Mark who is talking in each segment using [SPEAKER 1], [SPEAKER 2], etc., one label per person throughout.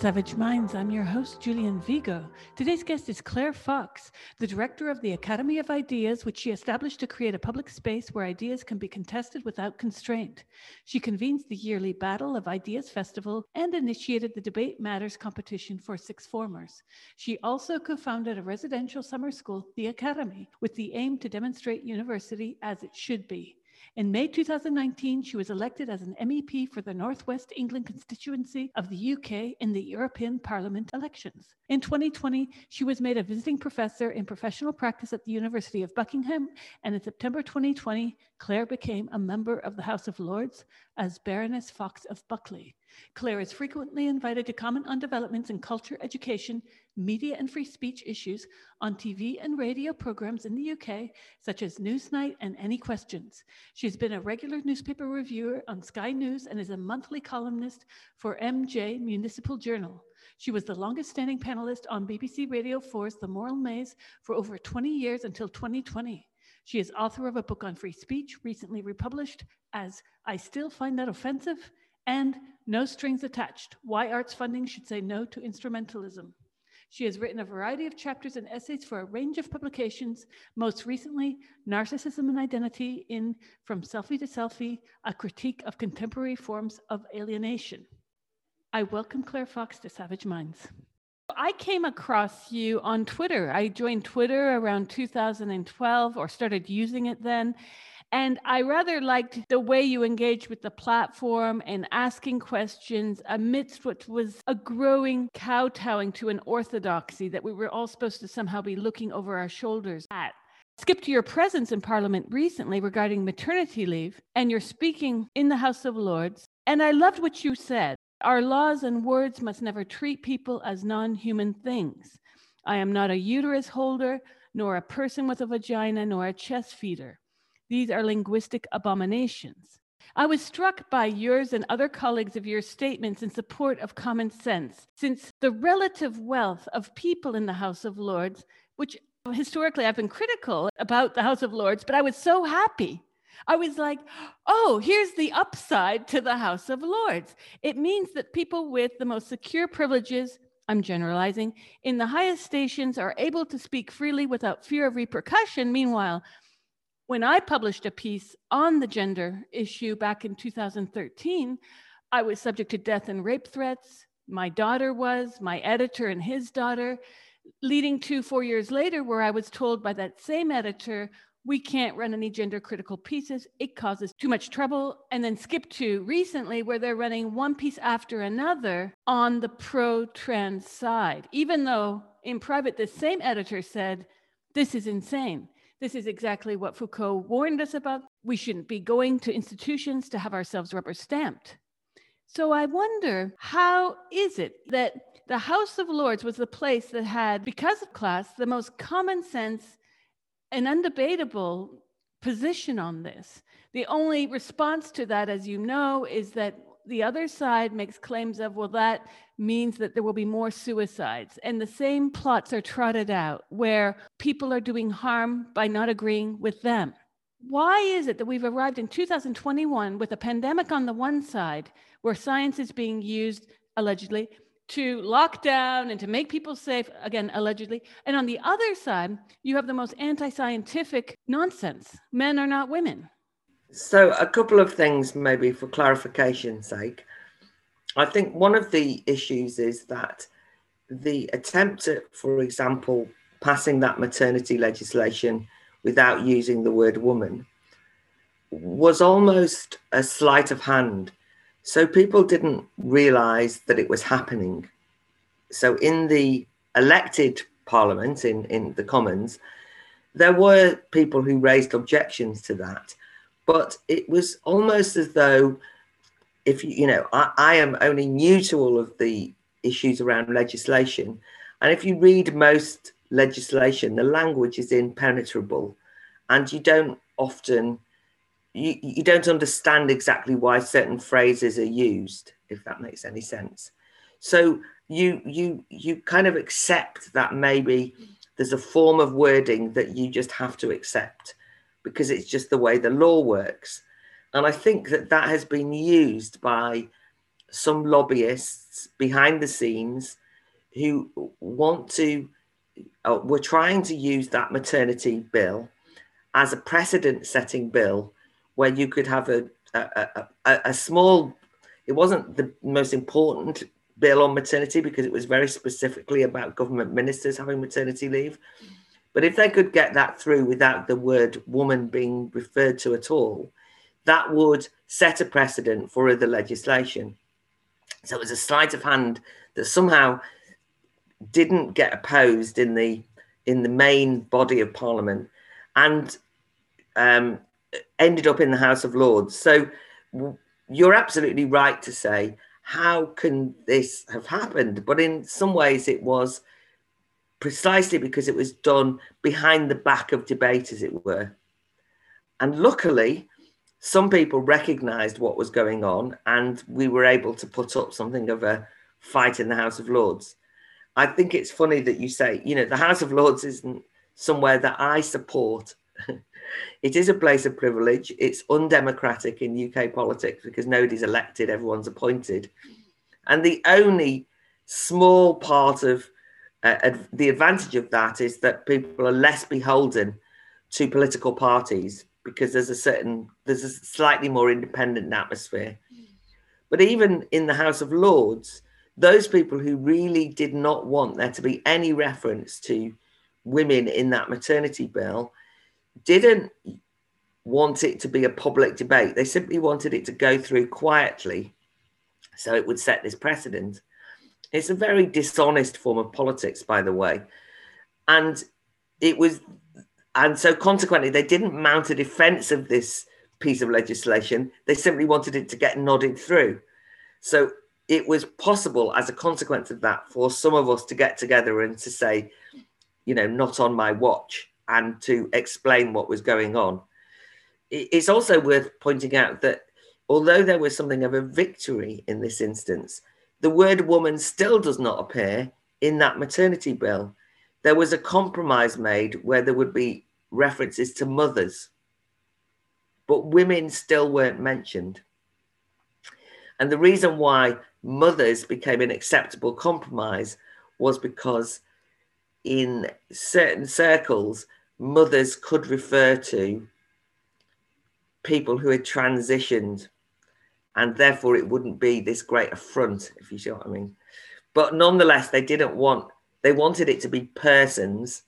[SPEAKER 1] Savage Minds. I'm your host, Julian Vigo. Today's guest is Claire Fox, the director of the Academy of Ideas, which she established to create a public space where ideas can be contested without constraint. She convenes the yearly Battle of Ideas Festival and initiated the Debate Matters competition for sixth formers. She also co founded a residential summer school, the Academy, with the aim to demonstrate university as it should be. In May 2019, she was elected as an MEP for the Northwest England constituency of the UK in the European Parliament elections. In 2020, she was made a visiting professor in professional practice at the University of Buckingham, and in September 2020, Claire became a member of the House of Lords as Baroness Fox of Buckley. Claire is frequently invited to comment on developments in culture, education, media, and free speech issues on TV and radio programs in the UK, such as Newsnight and Any Questions. She has been a regular newspaper reviewer on Sky News and is a monthly columnist for MJ Municipal Journal. She was the longest standing panelist on BBC Radio 4's The Moral Maze for over 20 years until 2020. She is author of a book on free speech, recently republished as I Still Find That Offensive and No Strings Attached Why Arts Funding Should Say No to Instrumentalism. She has written a variety of chapters and essays for a range of publications, most recently, Narcissism and Identity in From Self to Selfie, a critique of contemporary forms of alienation. I welcome Claire Fox to Savage Minds. I came across you on Twitter. I joined Twitter around 2012 or started using it then. And I rather liked the way you engaged with the platform and asking questions amidst what was a growing kowtowing to an orthodoxy that we were all supposed to somehow be looking over our shoulders at. Skip to your presence in Parliament recently regarding maternity leave, and you're speaking in the House of Lords. And I loved what you said. Our laws and words must never treat people as non human things. I am not a uterus holder, nor a person with a vagina, nor a chest feeder. These are linguistic abominations. I was struck by yours and other colleagues of your statements in support of common sense, since the relative wealth of people in the House of Lords, which historically I've been critical about the House of Lords, but I was so happy. I was like, oh, here's the upside to the House of Lords. It means that people with the most secure privileges, I'm generalizing, in the highest stations are able to speak freely without fear of repercussion. Meanwhile, when I published a piece on the gender issue back in 2013, I was subject to death and rape threats. My daughter was, my editor and his daughter, leading to four years later, where I was told by that same editor, we can't run any gender critical pieces. It causes too much trouble. And then skip to recently, where they're running one piece after another on the pro trans side, even though in private, the same editor said, This is insane. This is exactly what Foucault warned us about. We shouldn't be going to institutions to have ourselves rubber stamped. So I wonder how is it that the House of Lords was the place that had, because of class, the most common sense and undebatable position on this? The only response to that, as you know, is that the other side makes claims of, well, that means that there will be more suicides. And the same plots are trotted out where people are doing harm by not agreeing with them. Why is it that we've arrived in 2021 with a pandemic on the one side, where science is being used allegedly to lock down and to make people safe, again, allegedly. And on the other side, you have the most anti scientific nonsense men are not women.
[SPEAKER 2] So, a couple of things, maybe for clarification's sake. I think one of the issues is that the attempt at, for example, passing that maternity legislation without using the word woman was almost a sleight of hand. So people didn't realize that it was happening. So in the elected parliament, in, in the Commons, there were people who raised objections to that but it was almost as though if you, you know, I, I am only new to all of the issues around legislation. And if you read most legislation, the language is impenetrable and you don't often you, you don't understand exactly why certain phrases are used, if that makes any sense. So you you you kind of accept that maybe there's a form of wording that you just have to accept because it's just the way the law works. And I think that that has been used by some lobbyists behind the scenes who want to, uh, we're trying to use that maternity bill as a precedent setting bill where you could have a, a, a, a small, it wasn't the most important bill on maternity because it was very specifically about government ministers having maternity leave. But if they could get that through without the word woman being referred to at all, that would set a precedent for other legislation. So it was a sleight of hand that somehow didn't get opposed in the in the main body of Parliament and um, ended up in the House of Lords. So you're absolutely right to say, how can this have happened? But in some ways, it was precisely because it was done behind the back of debate, as it were. And luckily, some people recognized what was going on, and we were able to put up something of a fight in the House of Lords. I think it's funny that you say, you know, the House of Lords isn't somewhere that I support. it is a place of privilege. It's undemocratic in UK politics because nobody's elected, everyone's appointed. And the only small part of uh, the advantage of that is that people are less beholden to political parties because there's a certain there's a slightly more independent atmosphere. But even in the house of lords those people who really did not want there to be any reference to women in that maternity bill didn't want it to be a public debate. They simply wanted it to go through quietly so it would set this precedent it's a very dishonest form of politics, by the way. And it was, and so consequently, they didn't mount a defense of this piece of legislation. They simply wanted it to get nodded through. So it was possible, as a consequence of that, for some of us to get together and to say, you know, not on my watch, and to explain what was going on. It's also worth pointing out that although there was something of a victory in this instance, the word woman still does not appear in that maternity bill. There was a compromise made where there would be references to mothers, but women still weren't mentioned. And the reason why mothers became an acceptable compromise was because in certain circles, mothers could refer to people who had transitioned and therefore it wouldn't be this great affront, if you see what I mean. But nonetheless, they didn't want, they wanted it to be persons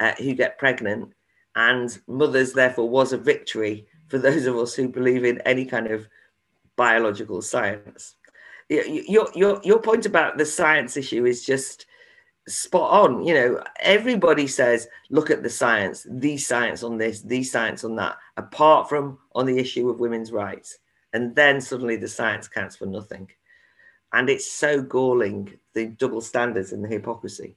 [SPEAKER 2] uh, who get pregnant, and mothers, therefore, was a victory for those of us who believe in any kind of biological science. Your, your, your point about the science issue is just spot on. You know, everybody says, look at the science, the science on this, the science on that, apart from on the issue of women's rights and then suddenly the science counts for nothing. And it's so galling, the double standards and the hypocrisy.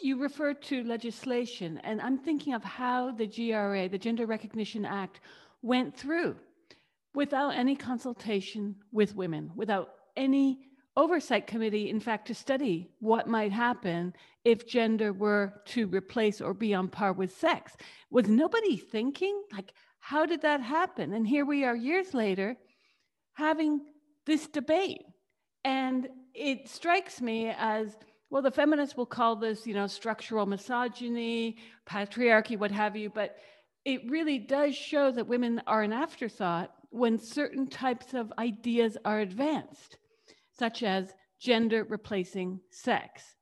[SPEAKER 1] You refer to legislation, and I'm thinking of how the GRA, the Gender Recognition Act, went through without any consultation with women, without any oversight committee, in fact, to study what might happen if gender were to replace or be on par with sex. Was nobody thinking, like, how did that happen? And here we are years later, having this debate. And it strikes me as well, the feminists will call this, you know, structural misogyny, patriarchy, what have you, but it really does show that women are an afterthought when certain types of ideas are advanced, such as gender replacing sex.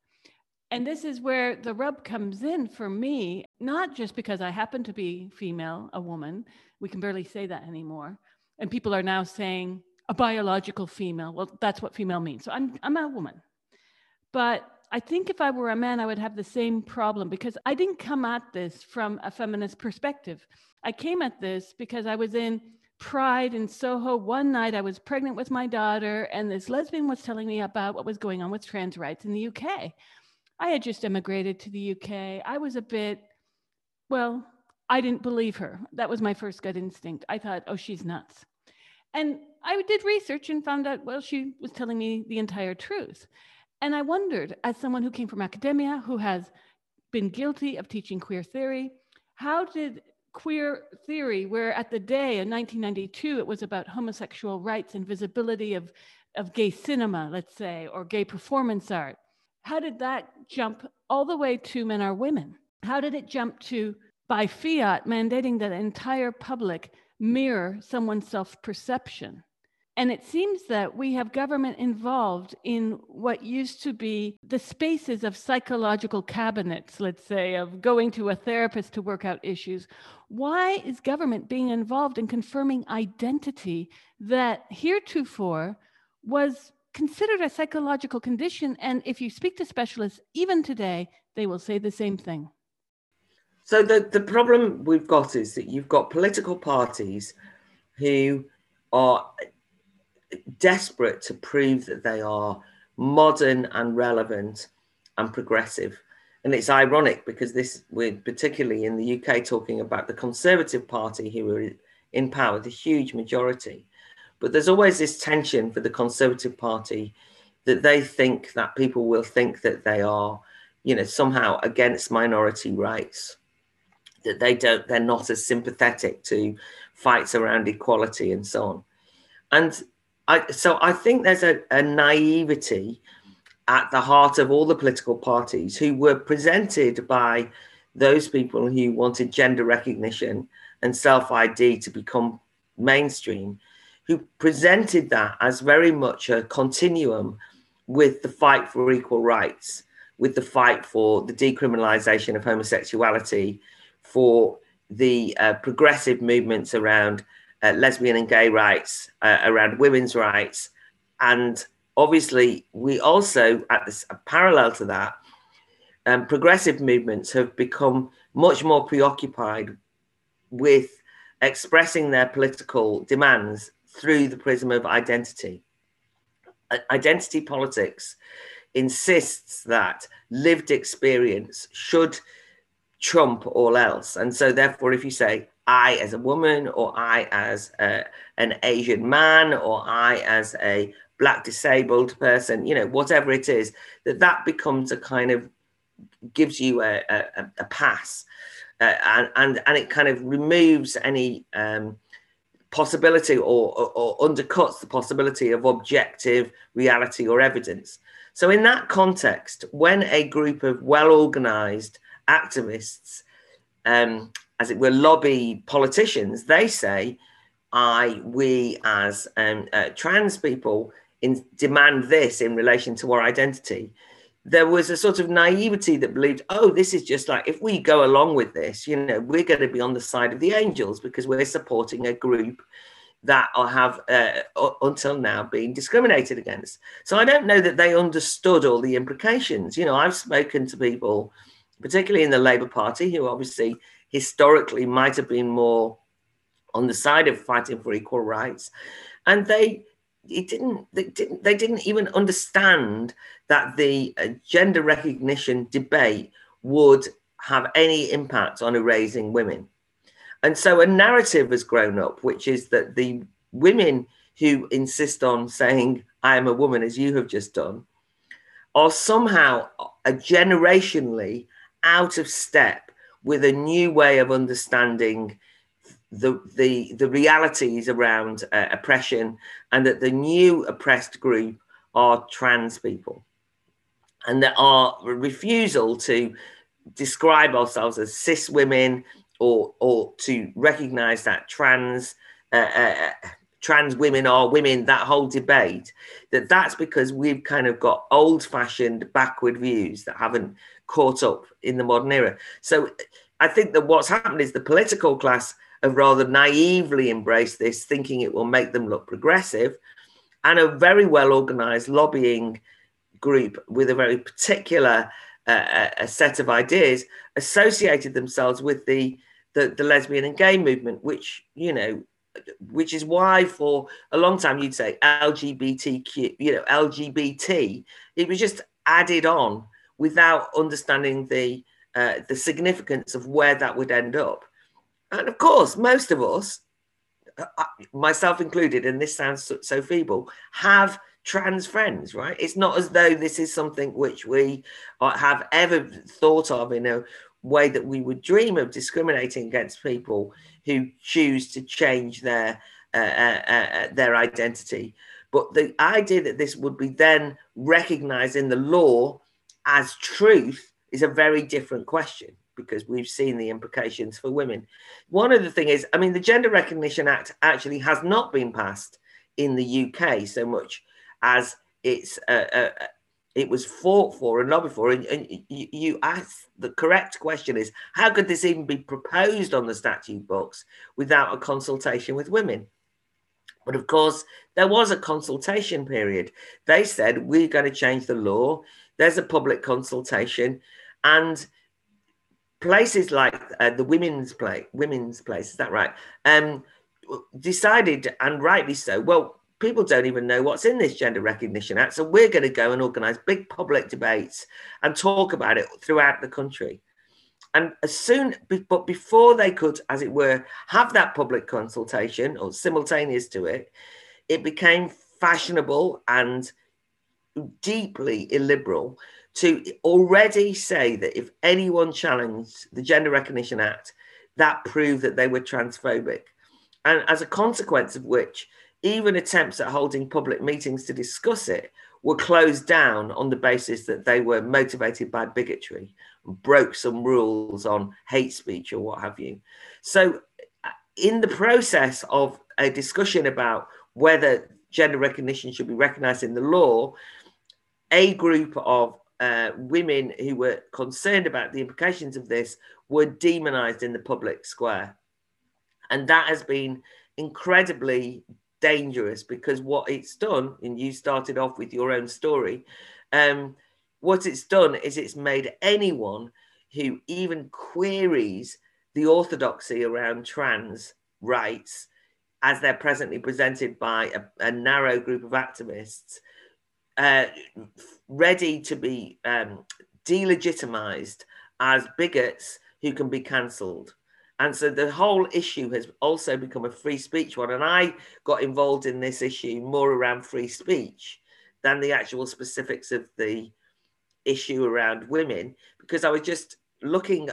[SPEAKER 1] And this is where the rub comes in for me, not just because I happen to be female, a woman, we can barely say that anymore. And people are now saying, a biological female. Well, that's what female means. So I'm, I'm a woman. But I think if I were a man, I would have the same problem because I didn't come at this from a feminist perspective. I came at this because I was in Pride in Soho. One night I was pregnant with my daughter, and this lesbian was telling me about what was going on with trans rights in the UK. I had just immigrated to the UK. I was a bit, well, I didn't believe her. That was my first gut instinct. I thought, oh, she's nuts. And I did research and found out, well, she was telling me the entire truth. And I wondered, as someone who came from academia, who has been guilty of teaching queer theory, how did queer theory where at the day in 1992 it was about homosexual rights and visibility of, of gay cinema, let's say, or gay performance art. How did that jump all the way to men are women? How did it jump to by fiat mandating that the entire public mirror someone's self perception? And it seems that we have government involved in what used to be the spaces of psychological cabinets, let's say, of going to a therapist to work out issues. Why is government being involved in confirming identity that heretofore was considered a psychological condition? And if you speak to specialists, even today, they will say the same thing.
[SPEAKER 2] So the, the problem we've got is that you've got political parties who are desperate to prove that they are modern and relevant and progressive. And it's ironic because this, we're particularly in the UK talking about the Conservative Party who are in power, the huge majority. But there's always this tension for the Conservative Party that they think that people will think that they are, you know, somehow against minority rights, that they don't, they're not as sympathetic to fights around equality and so on. And I, so I think there's a, a naivety at the heart of all the political parties who were presented by those people who wanted gender recognition and self ID to become mainstream, who presented that as very much a continuum with the fight for equal rights, with the fight for the decriminalization of homosexuality, for the uh, progressive movements around uh, lesbian and gay rights, uh, around women's rights. And obviously, we also, at this parallel to that, um, progressive movements have become much more preoccupied with expressing their political demands through the prism of identity. Identity politics insists that lived experience should trump all else. And so, therefore, if you say, I as a woman, or I as a, an Asian man, or I as a black disabled person, you know, whatever it is, that that becomes a kind of gives you a, a, a pass. Uh, and, and and it kind of removes any um, possibility or, or, or, undercuts the possibility of objective reality or evidence. So, in that context, when a group of well organized activists um, as it were, lobby politicians, they say, I, we as um, uh, trans people in, demand this in relation to our identity. There was a sort of naivety that believed, oh, this is just like if we go along with this, you know, we're going to be on the side of the angels because we're supporting a group that have uh, until now been discriminated against. So I don't know that they understood all the implications. You know, I've spoken to people, particularly in the Labour Party, who obviously historically might have been more on the side of fighting for equal rights, and they it didn't they didn't they didn't even understand that the uh, gender recognition debate would have any impact on erasing women. And so a narrative has grown up, which is that the women who insist on saying, I am a woman, as you have just done, are somehow a generationally out of step with a new way of understanding the the the realities around uh, oppression and that the new oppressed group are trans people. And that our refusal to describe ourselves as cis women or or to recognize that trans uh, uh, trans women are women that whole debate that that's because we've kind of got old fashioned backward views that haven't caught up in the modern era. So I think that what's happened is the political class have rather naively embraced this, thinking it will make them look progressive, and a very well organized lobbying group with a very particular uh, a set of ideas associated themselves with the, the the lesbian and gay movement, which you know which is why for a long time you'd say LGBTQ, you know, LGBT. It was just added on without understanding the uh, the significance of where that would end up. And of course, most of us, uh, myself included, and this sounds so, so feeble, have trans friends, right? It's not as though this is something which we uh, have ever thought of in a way that we would dream of discriminating against people who choose to change their uh, uh, uh, uh their identity. But the idea that this would be then recognized in the law as truth is a very different question because we've seen the implications for women. One of the thing is, I mean, the Gender Recognition Act actually has not been passed in the UK so much as it's uh, uh, it was fought for and lobbied for. And, and you, you ask the correct question is how could this even be proposed on the statute books without a consultation with women? But of course, there was a consultation period. They said, we're going to change the law. There's a public consultation. And places like uh, the women's place, women's place, is that right? Um, decided, and rightly so, well, people don't even know what's in this Gender Recognition Act. So we're going to go and organise big public debates and talk about it throughout the country. And as soon, but before they could, as it were, have that public consultation or simultaneous to it, it became fashionable and deeply illiberal to already say that if anyone challenged the Gender Recognition Act, that proved that they were transphobic. And as a consequence of which, even attempts at holding public meetings to discuss it were closed down on the basis that they were motivated by bigotry broke some rules on hate speech or what have you. So, uh, in the process of a discussion about whether gender recognition should be recognized in the law, a group of uh, women who were concerned about the implications of this were demonized in the public square. And that has been incredibly dangerous because what it's done, and you started off with your own story, um, what it's done is it's made anyone who even queries the orthodoxy around trans rights as they're presently presented by a, a narrow group of activists uh, ready to be um, delegitimized as bigots who can be cancelled. And so the whole issue has also become a free speech one. And I got involved in this issue more around free speech than the actual specifics of the issue around women because I was just looking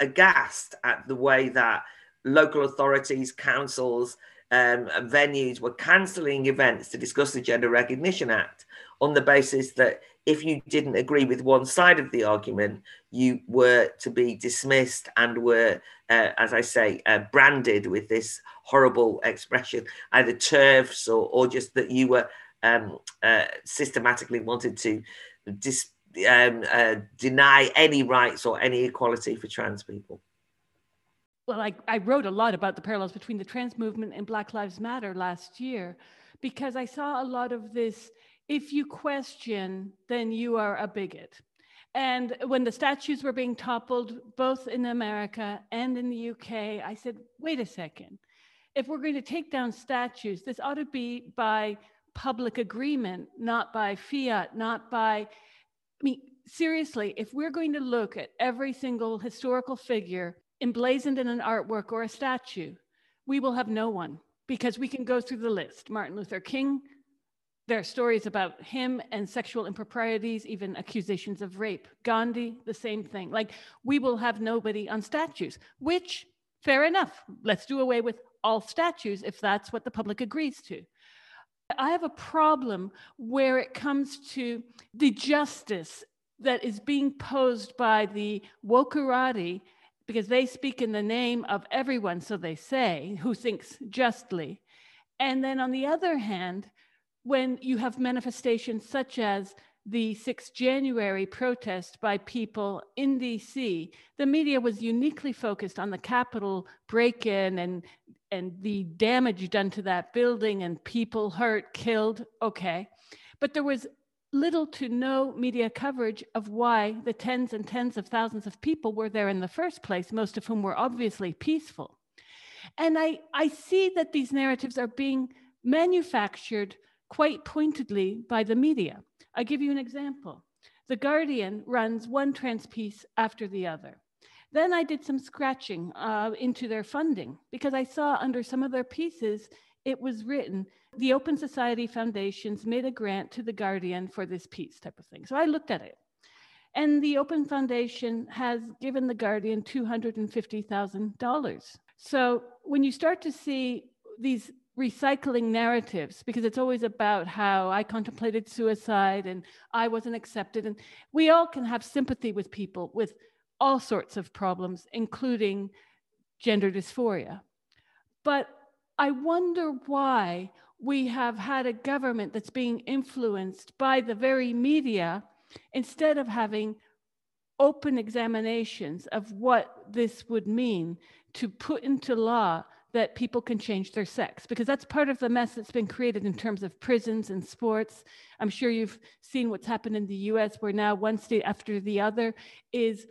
[SPEAKER 2] aghast at the way that local authorities, councils, um, venues were cancelling events to discuss the Gender Recognition Act on the basis that if you didn't agree with one side of the argument, you were to be dismissed and were, uh, as I say, uh, branded with this horrible expression, either TERFs or, or just that you were um, uh, systematically wanted to dis- um, uh, deny any rights or any equality for trans people.
[SPEAKER 1] Well, I, I wrote a lot about the parallels between the trans movement and Black Lives Matter last year because I saw a lot of this if you question, then you are a bigot. And when the statues were being toppled, both in America and in the UK, I said, wait a second. If we're going to take down statues, this ought to be by public agreement, not by fiat, not by I mean, seriously, if we're going to look at every single historical figure emblazoned in an artwork or a statue, we will have no one because we can go through the list. Martin Luther King, there are stories about him and sexual improprieties, even accusations of rape. Gandhi, the same thing. Like, we will have nobody on statues, which, fair enough. Let's do away with all statues if that's what the public agrees to. I have a problem where it comes to the justice that is being posed by the wokerati, because they speak in the name of everyone, so they say, who thinks justly. And then on the other hand, when you have manifestations such as the 6th January protest by people in DC, the media was uniquely focused on the Capitol break in and, and the damage done to that building and people hurt, killed. Okay. But there was little to no media coverage of why the tens and tens of thousands of people were there in the first place, most of whom were obviously peaceful. And I, I see that these narratives are being manufactured quite pointedly by the media. I give you an example. The Guardian runs one trans piece after the other. Then I did some scratching uh, into their funding because I saw under some of their pieces, it was written, the Open Society Foundations made a grant to the Guardian for this piece type of thing. So I looked at it. And the Open Foundation has given The Guardian $250,000. So when you start to see these recycling narratives, because it's always about how I contemplated suicide and I wasn't accepted, and we all can have sympathy with people with all sorts of problems, including gender dysphoria. But I wonder why we have had a government that's being influenced by the very media instead of having open examinations of what this would mean to put into law that people can change their sex because that's part of the mess that's been created in terms of prisons and sports. I'm sure you've seen what's happened in the US where now one state after the other is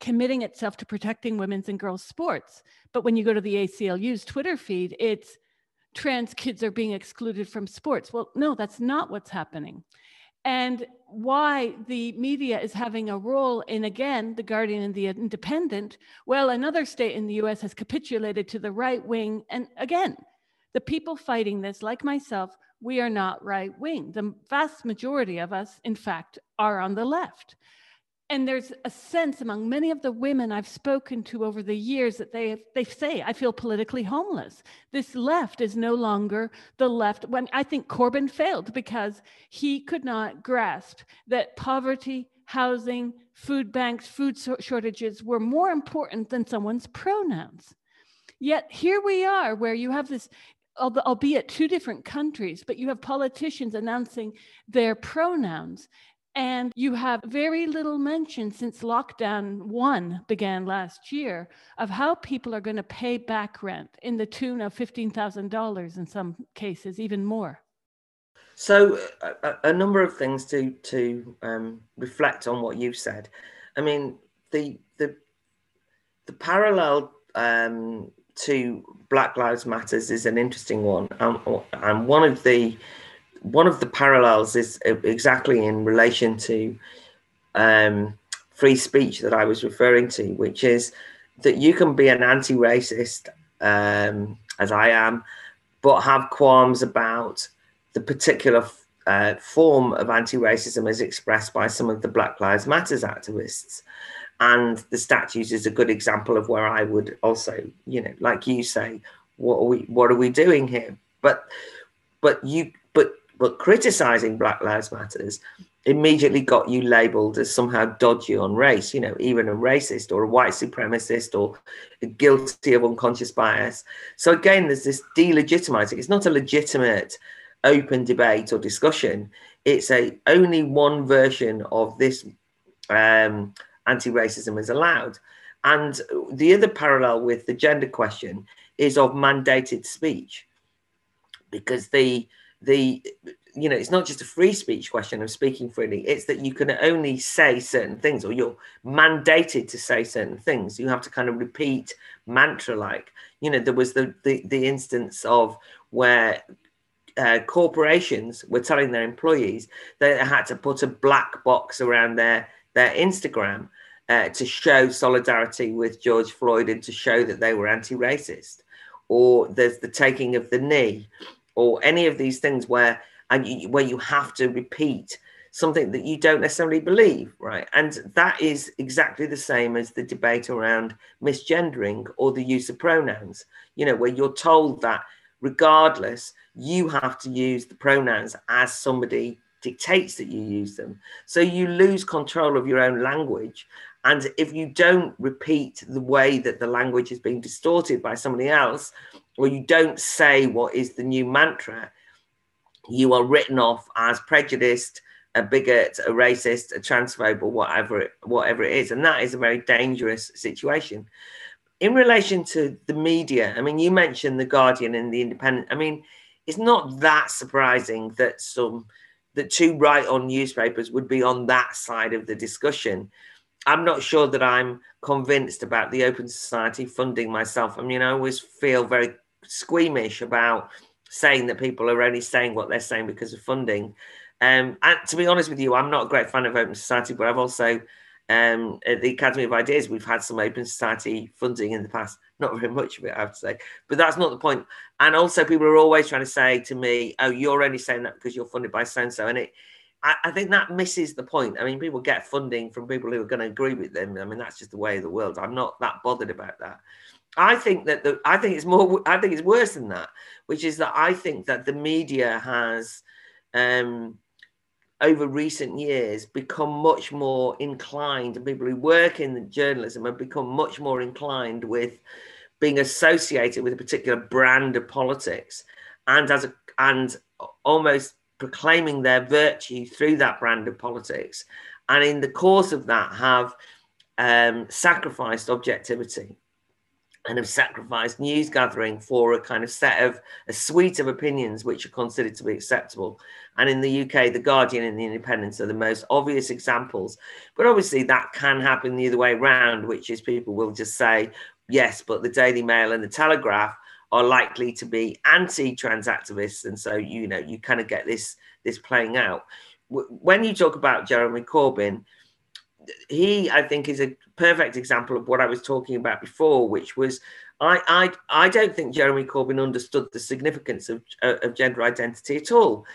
[SPEAKER 1] committing itself to protecting women's and girls sports. But when you go to the ACLU's Twitter feed, it's trans kids are being excluded from sports. Well, no, that's not what's happening. And why the media is having a role in, again, The Guardian and The Independent. Well, another state in the US has capitulated to the right wing. And again, the people fighting this, like myself, we are not right wing. The vast majority of us, in fact, are on the left and there's a sense among many of the women I've spoken to over the years that they they say I feel politically homeless. This left is no longer the left. When I think Corbyn failed because he could not grasp that poverty, housing, food banks, food shortages were more important than someone's pronouns. Yet here we are, where you have this albeit two different countries, but you have politicians announcing their pronouns. And you have very little mention since lockdown one began last year of how people are going to pay back rent in the tune of $15,000 in some cases, even more.
[SPEAKER 2] So, a, a number of things to to um, reflect on what you've said. I mean, the the the parallel um, to Black Lives Matters is an interesting one, and one of the one of the parallels is exactly in relation to um, free speech that I was referring to, which is that you can be an anti-racist, um, as I am, but have qualms about the particular uh, form of anti-racism as expressed by some of the Black Lives Matters activists. And the statues is a good example of where I would also, you know, like you say, what are we, what are we doing here? But, but you, but criticizing Black Lives Matters immediately got you labeled as somehow dodgy on race, you know, even a racist or a white supremacist or guilty of unconscious bias. So again, there's this delegitimizing. It's not a legitimate open debate or discussion. It's a only one version of this um, anti-racism is allowed. And the other parallel with the gender question is of mandated speech, because the the you know it's not just a free speech question of speaking freely it's that you can only say certain things or you're mandated to say certain things. You have to kind of repeat mantra like you know there was the the, the instance of where uh, corporations were telling their employees they had to put a black box around their their instagram uh, to show solidarity with george floyd and to show that they were anti-racist or there's the taking of the knee or any of these things where and you, where you have to repeat something that you don't necessarily believe, right? And that is exactly the same as the debate around misgendering or the use of pronouns, you know, where you're told that regardless, you have to use the pronouns as somebody dictates that you use them. So you lose control of your own language. And if you don't repeat the way that the language is being distorted by somebody else, or you don't say what is the new mantra, you are written off as prejudiced, a bigot, a racist, a transphobe, or whatever it, whatever it is, and that is a very dangerous situation. In relation to the media, I mean, you mentioned the Guardian and the Independent. I mean, it's not that surprising that some that two right-on newspapers would be on that side of the discussion. I'm not sure that I'm convinced about the Open Society funding myself. I mean, I always feel very squeamish about saying that people are only saying what they're saying because of funding. Um, and to be honest with you, I'm not a great fan of Open Society, but I've also um, at the Academy of Ideas, we've had some Open Society funding in the past. Not very much of it, I have to say, but that's not the point. And also, people are always trying to say to me, "Oh, you're only saying that because you're funded by so and so," and it. I, I, think that misses the point. I mean, people get funding from people who are going to agree with them. I mean, that's just the way of the world. I'm not that bothered about that. I think that the I think it's more I think it's worse than that, which is that I think that the media has um, over recent years become much more inclined, and people who work in journalism have become much more inclined with being associated with a particular brand of politics and as a and almost proclaiming their virtue through that brand of politics and in the course of that have um, sacrificed objectivity and have sacrificed news gathering for a kind of set of a suite of opinions which are considered to be acceptable. And in the UK, the Guardian and the Independent are the most obvious examples. But obviously, that can happen the other way around, which is people will just say, yes, but the Daily Mail and the Telegraph are likely to be anti-trans activists, and so you know you kind of get this this playing out. When you talk about Jeremy Corbyn, he I think is a perfect example of what I was talking about before, which was I I I don't think Jeremy Corbyn understood the significance of of gender identity at all.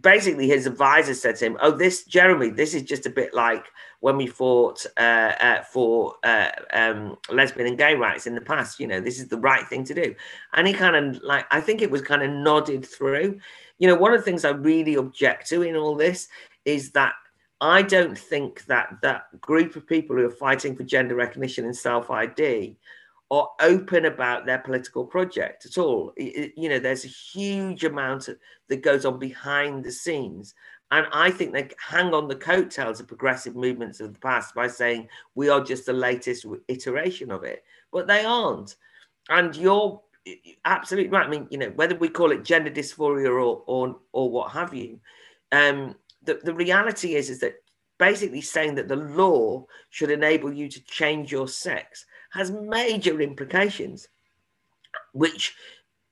[SPEAKER 2] Basically, his advisor said to him, "Oh, this Jeremy, this is just a bit like when we fought uh, uh, for uh, um, lesbian and gay rights in the past. You know, this is the right thing to do." And he kind of like I think it was kind of nodded through. You know, one of the things I really object to in all this is that I don't think that that group of people who are fighting for gender recognition and self ID are open about their political project at all. It, you know, there's a huge amount of, that goes on behind the scenes. And I think they hang on the coattails of progressive movements of the past by saying we are just the latest iteration of it, but they aren't. And you're absolutely right. I mean, you know, whether we call it gender dysphoria or or, or what have you, um, the, the reality is is that basically saying that the law should enable you to change your sex has major implications, which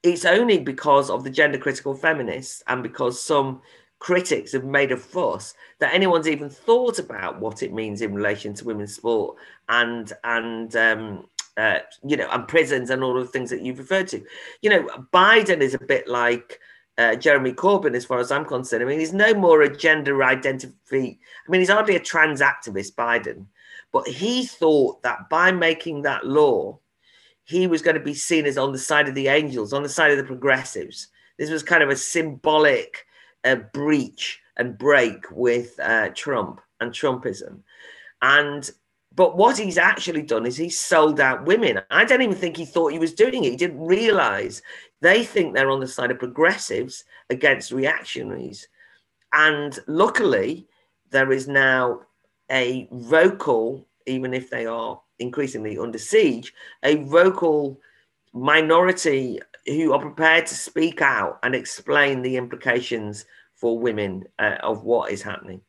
[SPEAKER 2] it's only because of the gender critical feminists and because some critics have made a fuss that anyone's even thought about what it means in relation to women's sport and and um, uh, you know and prisons and all of the things that you've referred to. You know, Biden is a bit like uh, Jeremy Corbyn, as far as I'm concerned. I mean, he's no more a gender identity. I mean, he's hardly a trans activist, Biden, but he thought that by making that law, he was going to be seen as on the side of the angels, on the side of the progressives. This was kind of a symbolic uh, breach and break with uh, Trump and Trumpism. And but what he's actually done is he's sold out women. I don't even think he thought he was doing it. He didn't realize they think they're on the side of progressives against reactionaries. And luckily, there is now a vocal, even if they are increasingly under siege, a vocal minority who are prepared to speak out and explain the implications for women uh, of what is happening.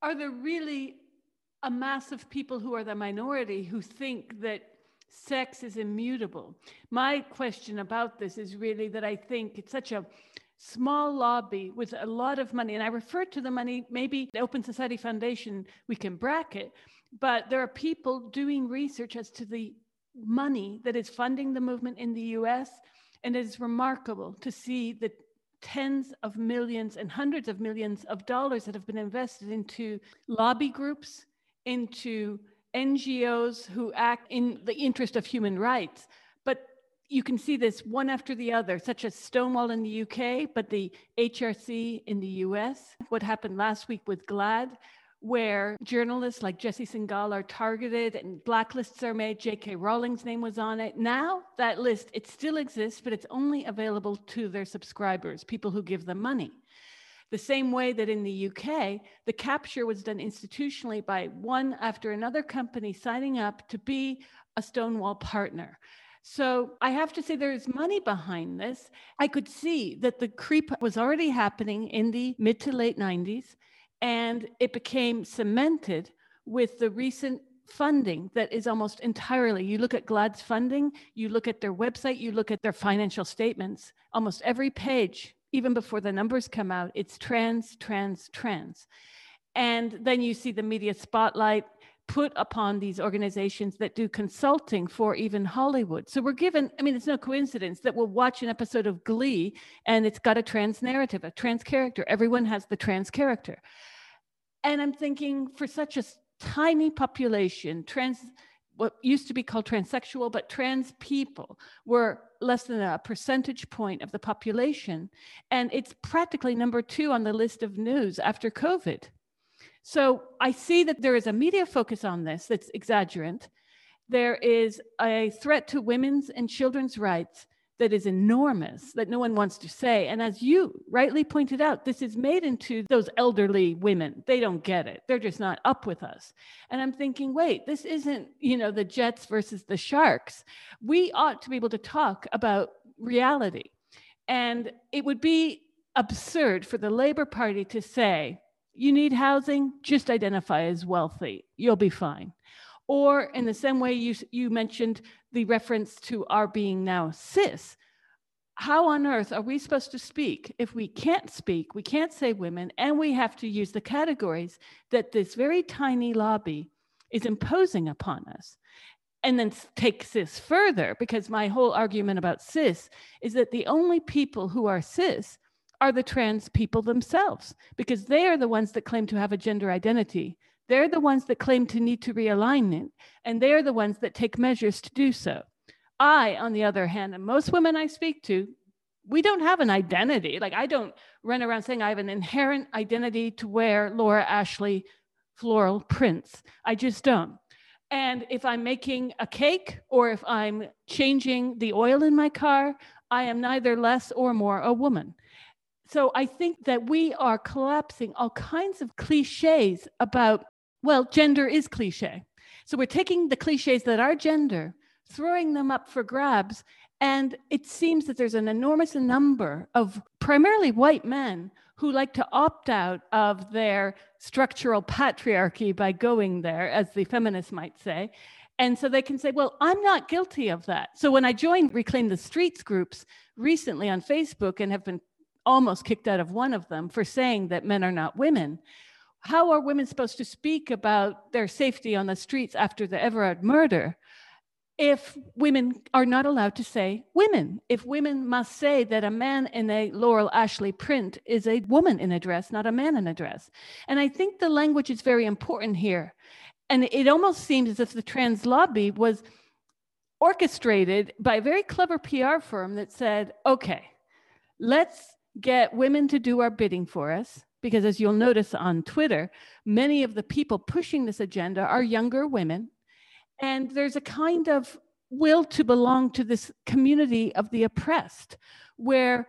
[SPEAKER 1] Are there really a mass of people who are the minority who think that sex is immutable. My question about this is really that I think it's such a small lobby with a lot of money, and I refer to the money, maybe the Open Society Foundation, we can bracket, but there are people doing research as to the money that is funding the movement in the US. And it is remarkable to see the tens of millions and hundreds of millions of dollars that have been invested into lobby groups, into NGOs who act in the interest of human rights. But you can see this one after the other, such as Stonewall in the UK, but the HRC in the US. What happened last week with GLAAD, where journalists like Jesse Singal are targeted and blacklists are made. J.K. Rowling's name was on it. Now that list, it still exists, but it's only available to their subscribers, people who give them money. The same way that in the UK, the capture was done institutionally by one after another company signing up to be a Stonewall partner. So I have to say there's money behind this. I could see that the creep was already happening in the mid to late 90s, and it became cemented with the recent funding that is almost entirely you look at GLAAD's funding you look at their website you look at their financial statements almost every page even before the numbers come out, it's trans, trans, trans. And then you see the media spotlight put upon these organizations that do consulting for even Hollywood. So we're given, I mean, it's no coincidence that we'll watch an episode of Glee and it's got a trans narrative, a trans character. Everyone has the trans character. And I'm thinking for such a tiny population, trans, what used to be called transsexual, but trans people were less than a percentage point of the population. And it's practically number two on the list of news after COVID. So I see that there is a media focus on this that's exaggerant. There is a threat to women's and children's rights that is enormous that no one wants to say. And as you rightly pointed out, this is made into those elderly women. They don't get it. They're just not up with us. And I'm thinking, wait, this isn't, you know, the Jets versus the Sharks. We ought to be able to talk about reality. And it would be absurd for the Labor Party to say, you need housing, just identify as wealthy. You'll be fine. Or in the same way you, you mentioned the reference to our being now cis, how on earth are we supposed to speak if we can't speak, we can't say women, and we have to use the categories that this very tiny lobby is imposing upon us? And then take cis further, because my whole argument about cis is that the only people who are cis are the trans people themselves, because they are the ones that claim to have a gender identity. They're the ones that claim to need to realign it, and they're the ones that take measures to do so. I, on the other hand, and most women I speak to, we don't have an identity. Like, I don't run around saying I have an inherent identity to wear Laura Ashley floral prints. I just don't. And if I'm making a cake or if I'm changing the oil in my car, I am neither less or more a woman so I think that we are collapsing all kinds of cliches about, well, gender is cliche. So we're taking the cliches that are gender, throwing them up for grabs. And it seems that there's an enormous number of primarily white men who like to opt out of their structural patriarchy by going there, as the feminists might say. And so they can say, well, I'm not guilty of that. So when I joined Reclaim the Streets groups recently on Facebook and have been almost kicked out of one of them for saying that men are not women. How are women supposed to speak about their safety on the streets after the Everard murder if women are not allowed to say women? If women must say that a man in a Laura Ashley print is a woman in a dress, not a man in a dress? And I think the language is very important here. And it almost seems as if the trans lobby was orchestrated by a very clever PR firm that said, okay, let's get women to do our bidding for us. Because as you'll notice on Twitter, many of the people pushing this agenda are younger women. And there's a kind of will to belong to this community of the oppressed, where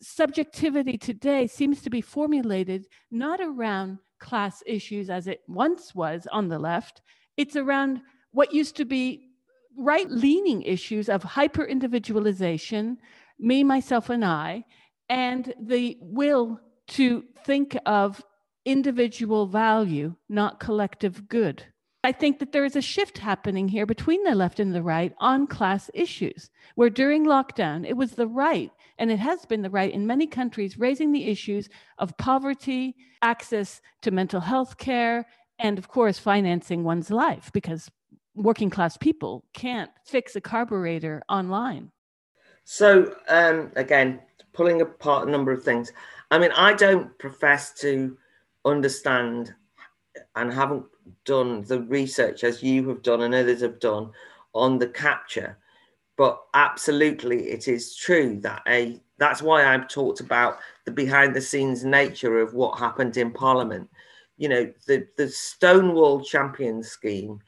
[SPEAKER 1] subjectivity today seems to be formulated not around class issues as it once was on the left, it's around what used to be right leaning issues of hyper individualization, me, myself, and I, and the will to think of individual value, not collective good. I think that there is a shift happening here between the left and the right on class issues, where during lockdown, it was the right, and it has been the right in many countries, raising the issues of poverty, access to mental health care, and of course, financing one's life, because working class people can't fix a carburetor online.
[SPEAKER 2] So, um, again, pulling apart a number of things. I mean, I don't profess to understand and haven't done the research as you have done and others have done on the capture, but absolutely it is true that a that's why I've talked about the behind the scenes nature of what happened in Parliament. You know, the the Stonewall Champion scheme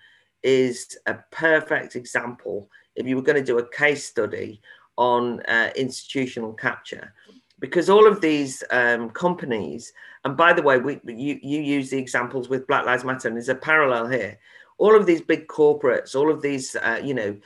[SPEAKER 2] is a perfect example. If you were going to do a case study on uh, institutional capture because all of these um, companies, and by the way, we, you, you use the examples with Black Lives Matter, and there's a parallel here. All of these big corporates, all of these, uh, you know,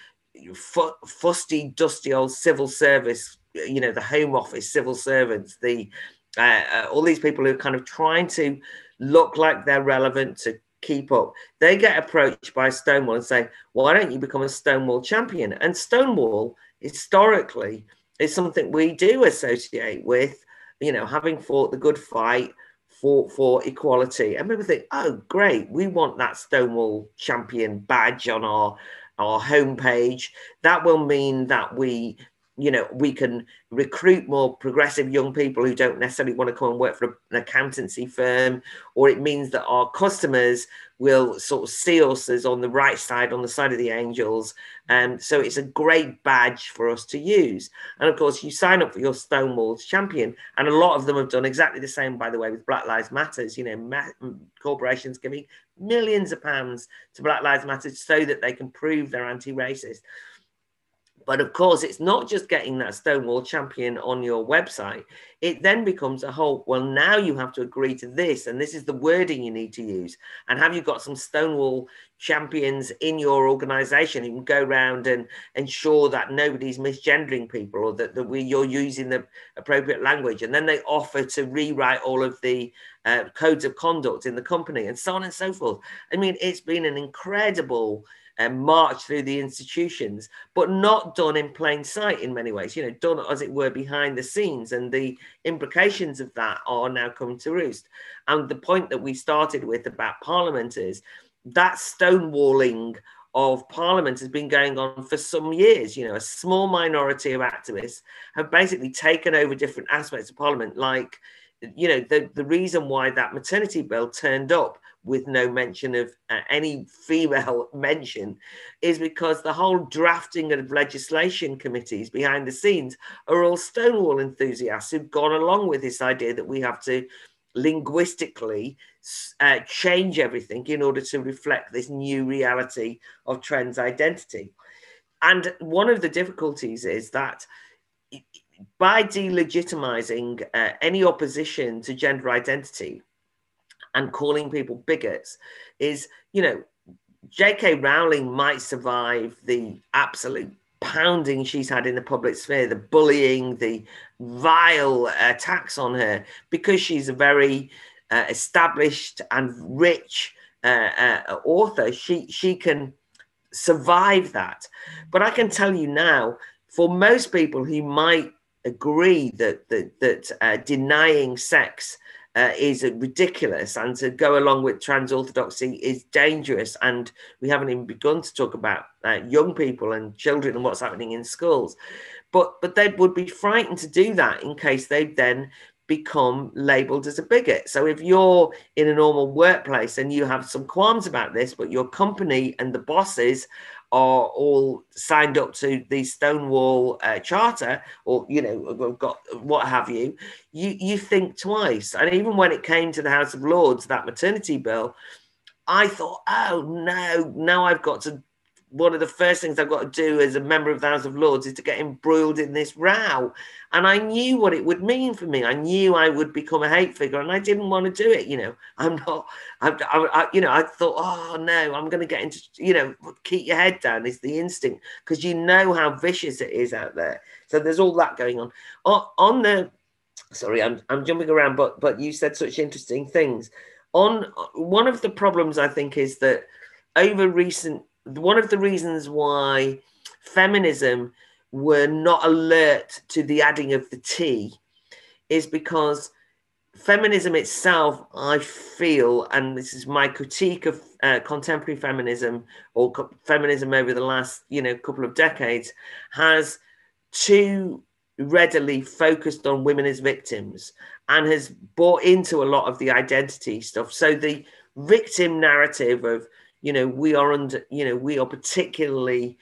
[SPEAKER 2] fusty, dusty old civil service, you know, the Home Office civil servants, the uh, uh, all these people who are kind of trying to look like they're relevant to keep up. They get approached by Stonewall and say, "Why don't you become a Stonewall champion?" And Stonewall historically is something we do associate with, you know, having fought the good fight for for equality. And people think, oh, great, we want that Stonewall champion badge on our our homepage. That will mean that we you know we can recruit more progressive young people who don't necessarily want to come and work for an accountancy firm or it means that our customers will sort of see us as on the right side on the side of the angels. And so it's a great badge for us to use. And of course you sign up for your stonewall's champion and a lot of them have done exactly the same by the way with black lives matters you know ma- corporations giving millions of pounds to black lives matter so that they can prove they're anti-racist but of course, it's not just getting that Stonewall champion on your website. It then becomes a whole, well, now you have to agree to this, and this is the wording you need to use. And have you got some Stonewall champions in your organization who can go around and ensure that nobody's misgendering people or that, that we, you're using the appropriate language? And then they offer to rewrite all of the uh, codes of conduct in the company and so on and so forth. I mean, it's been an incredible and march through the institutions, but not done in plain sight in many ways, you know, done as it were behind the scenes. And the implications of that are now coming to roost. And the point that we started with about Parliament is that stonewalling of Parliament has been going on for some years. You know, a small minority of activists have basically taken over different aspects of Parliament, like, you know, the, the reason why that maternity bill turned up with no mention of uh, any female mention is because the whole drafting of legislation committees behind the scenes are all Stonewall enthusiasts who've gone along with this idea that we have to linguistically uh, change everything in order to reflect this new reality of trans identity. And one of the difficulties is that by delegitimizing uh, any opposition to gender identity, and calling people bigots is, you know, J.K. Rowling might survive the absolute pounding she's had in the public sphere, the bullying, the vile attacks on her, because she's a very uh, established and rich uh, uh, author. She she can survive that. But I can tell you now, for most people who might agree that that that uh, denying sex uh, is ridiculous and to go along with trans orthodoxy is dangerous. And we haven't even begun to talk about uh, young people and children and what's happening in schools. But but they would be frightened to do that in case they then become labeled as a bigot. So if you're in a normal workplace and you have some qualms about this but your company and the bosses are all signed up to the Stonewall uh, Charter, or you know, we've got what have you, you you think twice. And even when it came to the House of Lords, that maternity bill, I thought, oh no, now I've got to one of the first things I've got to do as a member of the House of Lords is to get embroiled in this row. And I knew what it would mean for me. I knew I would become a hate figure, and I didn't want to do it. You know, I'm not. I, I, I you know, I thought, oh no, I'm going to get into. You know, keep your head down is the instinct because you know how vicious it is out there. So there's all that going on. On, on the, sorry, I'm I'm jumping around, but but you said such interesting things. On uh, one of the problems I think is that over recent one of the reasons why feminism were not alert to the adding of the T is because feminism itself, I feel, and this is my critique of uh, contemporary feminism or co- feminism over the last, you know, couple of decades, has too readily focused on women as victims and has bought into a lot of the identity stuff. So the victim narrative of you know we are under you know we are particularly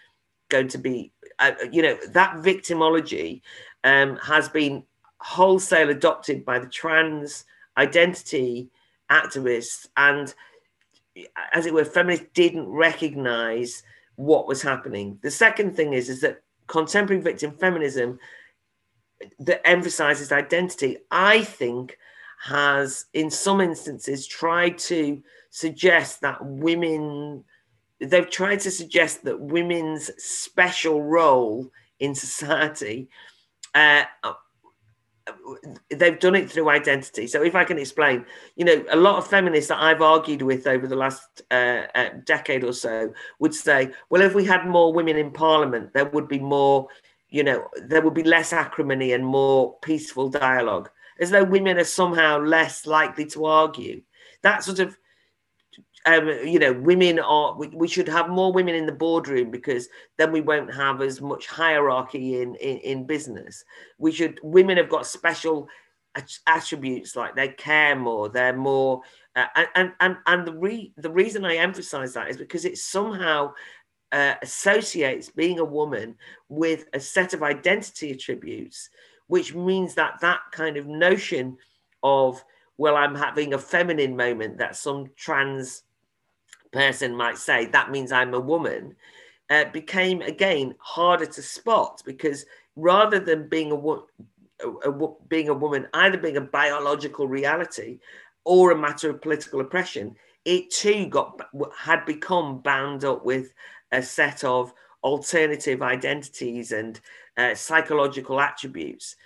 [SPEAKER 2] going to be uh, you know that victimology um, has been wholesale adopted by the trans identity activists and as it were feminists didn't recognize what was happening. The second thing is is that contemporary victim feminism that emphasizes identity. I think has in some instances tried to suggest that women they've tried to suggest that women's special role in society uh, they've done it through identity. So if i can explain you know a lot of feminists that i've argued with over the last uh, uh, decade or so would say well if we had more women in parliament there would be more you know there would be less acrimony and more peaceful dialogue as though women are somehow less likely to argue. That sort of um, you know, women are, we, we, should have more women in the boardroom because then we won't have as much hierarchy in, in, in business. We should, women have got special attributes like they care more, they're more, uh, and, and, and the, re, the reason I emphasize that is because it somehow uh, associates being a woman with a set of identity attributes, which means that that kind of notion of, well, I'm having a feminine moment that some trans person might say that means I'm a woman, uh, became again harder to spot because rather than being a, wo- a, a, being a woman, either being a biological reality or a matter of political oppression, it too got had become bound up with a set of alternative identities and uh, psychological attributes.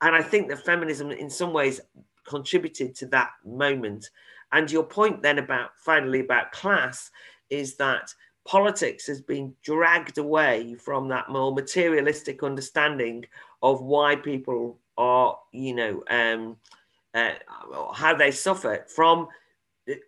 [SPEAKER 2] And I think that feminism, in some ways, contributed to that moment and your point then about finally about class is that politics has been dragged away from that more materialistic understanding of why people are, you know, um, uh, how they suffer from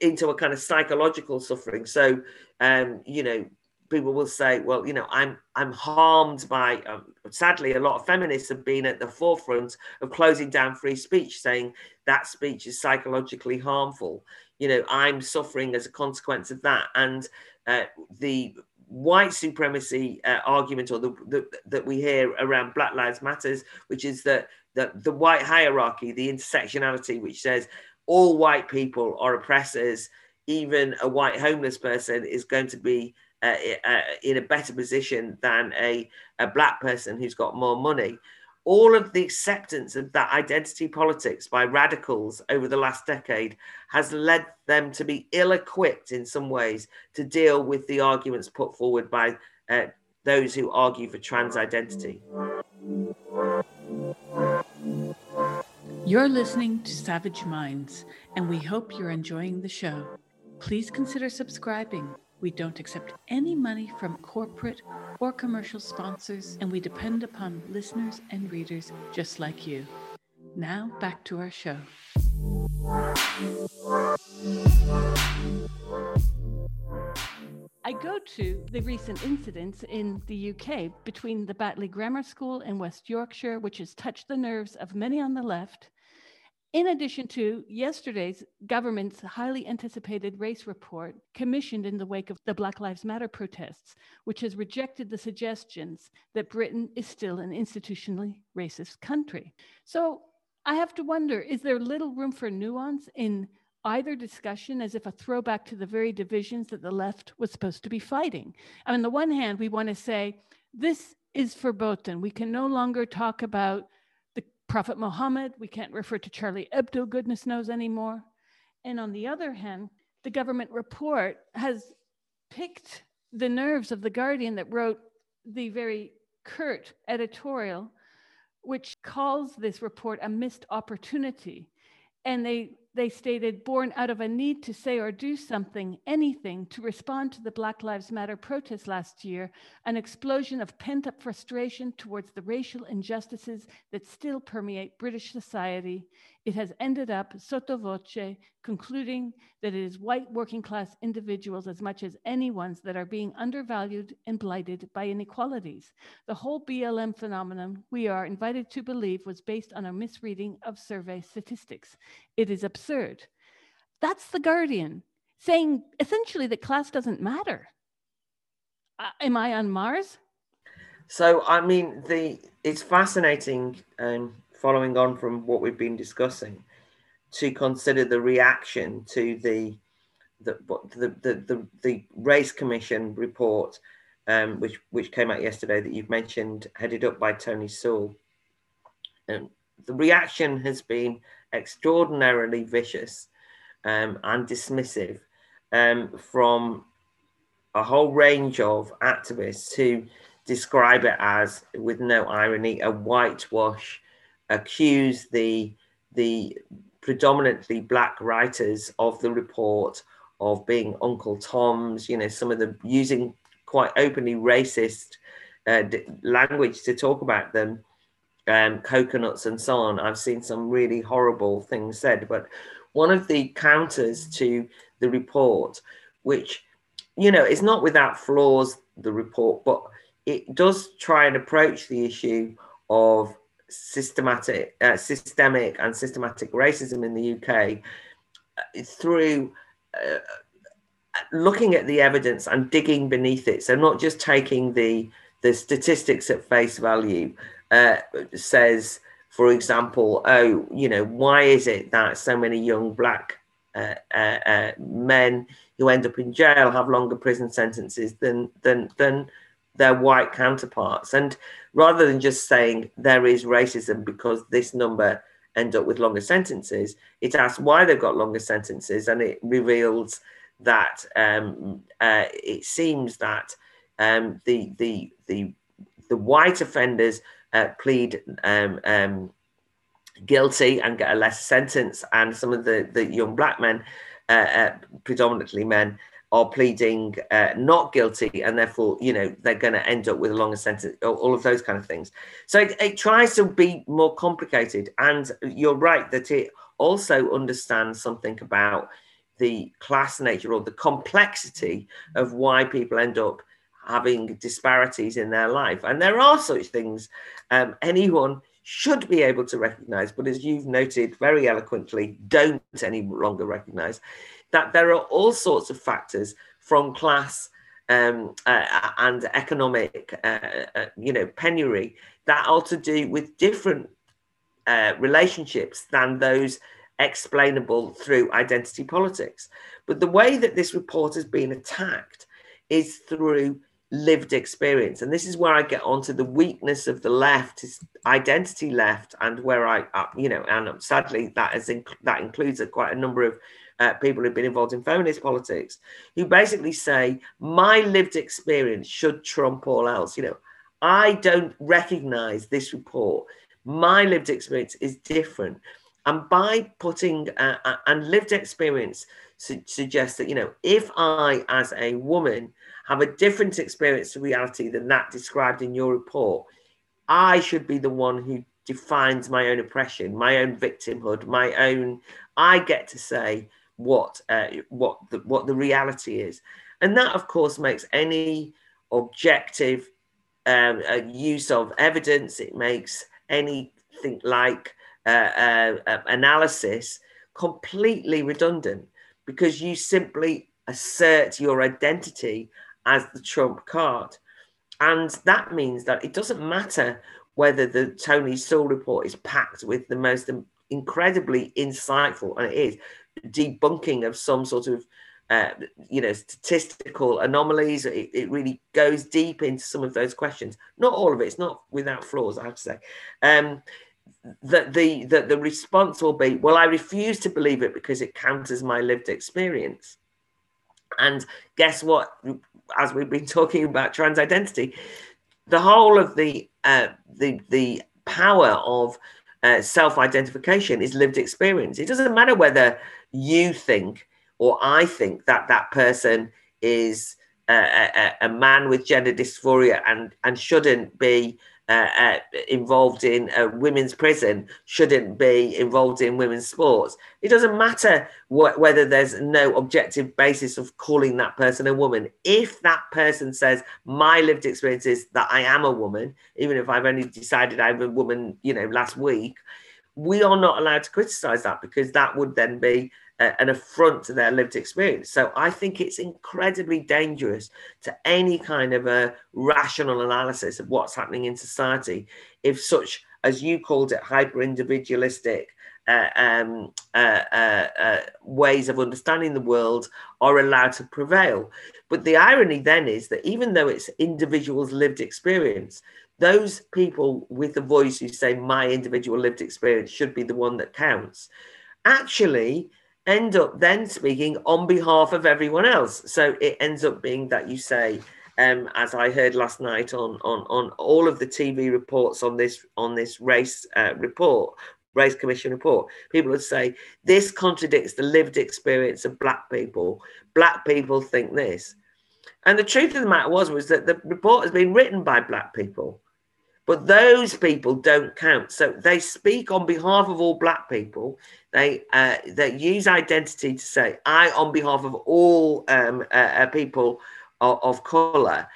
[SPEAKER 2] into a kind of psychological suffering. So, um, you know, people will say, well, you know, I'm I'm harmed by. Um, sadly, a lot of feminists have been at the forefront of closing down free speech, saying that speech is psychologically harmful. You know, I'm suffering as a consequence of that, and uh, the white supremacy uh, argument, or the, the, that we hear around Black Lives Matters, which is that the, the white hierarchy, the intersectionality, which says all white people are oppressors. Even a white homeless person is going to be uh, uh, in a better position than a, a black person who's got more money. All of the acceptance of that identity politics by radicals over the last decade has led them to be ill equipped in some ways to deal with the arguments put forward by uh, those who argue for trans identity.
[SPEAKER 1] You're listening to Savage Minds, and we hope you're enjoying the show. Please consider subscribing we don't accept any money from corporate or commercial sponsors, and we depend upon listeners and readers just like you. Now, back to our show. I go to the recent incidents in the UK between the Batley Grammar School in West Yorkshire, which has touched the nerves of many on the left, in addition to yesterday's government's highly anticipated race report, commissioned in the wake of the Black Lives Matter protests, which has rejected the suggestions that Britain is still an institutionally racist country. So I have to wonder is there little room for nuance in either discussion as if a throwback to the very divisions that the left was supposed to be fighting? On the one hand, we want to say, this is verboten. We can no longer talk about Prophet Muhammad, we can't refer to Charlie Hebdo, goodness knows anymore. And on the other hand, the government report has picked the nerves of the Guardian that wrote the very curt editorial, which calls this report a missed opportunity. And they they stated, born out of a need to say or do something, anything, to respond to the Black Lives Matter protests last year, an explosion of pent up frustration towards the racial injustices that still permeate British society, it has ended up sotto voce concluding that it is white working class individuals as much as anyone's that are being undervalued and blighted by inequalities. The whole BLM phenomenon, we are invited to believe, was based on a misreading of survey statistics. It is absurd. That's The Guardian saying essentially that class doesn't matter. Uh, am I on Mars?
[SPEAKER 2] So, I mean, the it's fascinating. Um, following on from what we've been discussing, to consider the reaction to the the the the, the, the race commission report, um, which which came out yesterday that you've mentioned, headed up by Tony Sewell. Um, the reaction has been extraordinarily vicious um, and dismissive um, from a whole range of activists who describe it as, with no irony, a whitewash accuse the the predominantly black writers of the report of being Uncle Toms, you know, some of them using quite openly racist uh, language to talk about them, um, coconuts and so on. I've seen some really horrible things said, but one of the counters to the report, which you know is not without flaws, the report, but it does try and approach the issue of systematic, uh, systemic, and systematic racism in the UK uh, through. Uh, looking at the evidence and digging beneath it so not just taking the the statistics at face value uh, says, for example, oh, you know, why is it that so many young black uh, men who end up in jail have longer prison sentences than than than their white counterparts? And rather than just saying there is racism because this number end up with longer sentences, it asks why they've got longer sentences, and it reveals that um, uh, it seems that um, the the the the white offenders uh, plead um, um, guilty and get a less sentence, and some of the, the young black men, uh, uh, predominantly men, are pleading uh, not guilty, and therefore, you know, they're going to end up with a longer sentence, all of those kind of things. So it, it tries to be more complicated, and you're right that it also understands something about the class nature or the complexity of why people end up having disparities in their life. And there are such things um, anyone should be able to recognize, but as you've noted very eloquently, don't any longer recognize that there are all sorts of factors from class um, uh, and economic, uh, uh, you know, penury that are to do with different uh, relationships than those explainable through identity politics. But the way that this report has been attacked is through lived experience and this is where i get onto the weakness of the left is identity left and where i uh, you know and sadly that is inc- that includes a, quite a number of uh, people who've been involved in feminist politics who basically say my lived experience should trump all else you know i don't recognize this report my lived experience is different and by putting uh, uh and lived experience su- suggests that you know if i as a woman have a different experience of reality than that described in your report, I should be the one who defines my own oppression, my own victimhood, my own. I get to say what uh, what the, what the reality is, and that of course makes any objective um, uh, use of evidence. It makes anything like uh, uh, analysis completely redundant because you simply assert your identity as the trump card. And that means that it doesn't matter whether the Tony Sewell report is packed with the most incredibly insightful, and it is, debunking of some sort of uh, you know statistical anomalies. It, it, really goes deep into some of those questions. Not all of it. It's not without flaws i have to say. Um, that the that the response will be well i refuse to believe it because it counters my lived experience. And guess what? As we've been talking about trans identity, the whole of the uh, the the power of uh, self-identification is lived experience. It doesn't matter whether you think or I think that that person is a, a, a man with gender dysphoria and and shouldn't be uh, uh, involved in a women's prison shouldn't be involved in women's sports. It doesn't matter whether there's no objective basis of calling that person a woman. If that person says, my lived experience is that I am a woman, even if I've only decided I'm a woman, you know, last week, we are not allowed to criticize that because that would then be an affront to their lived experience. So I think it's incredibly dangerous to any kind of a rational analysis of what's happening in society if such, as you called it, hyper individualistic. Uh, um, uh, uh, uh, ways of understanding the world are allowed to prevail. But the irony then is that even though it's individuals' lived experience, those people with the voice who say my individual lived experience should be the one that counts, actually end up then speaking on behalf of everyone else. So it ends up being that you say, um, as I heard last night on on on all of the TV reports on this on this race uh, report, race commission report, people would say this contradicts the lived experience of black people. Black people think this, and the truth of the matter was was that the report has been written by black people. But those people don't count. So they speak on behalf of all black people. They uh, they use identity to say, I, on behalf of all um, uh, uh, people of, of color,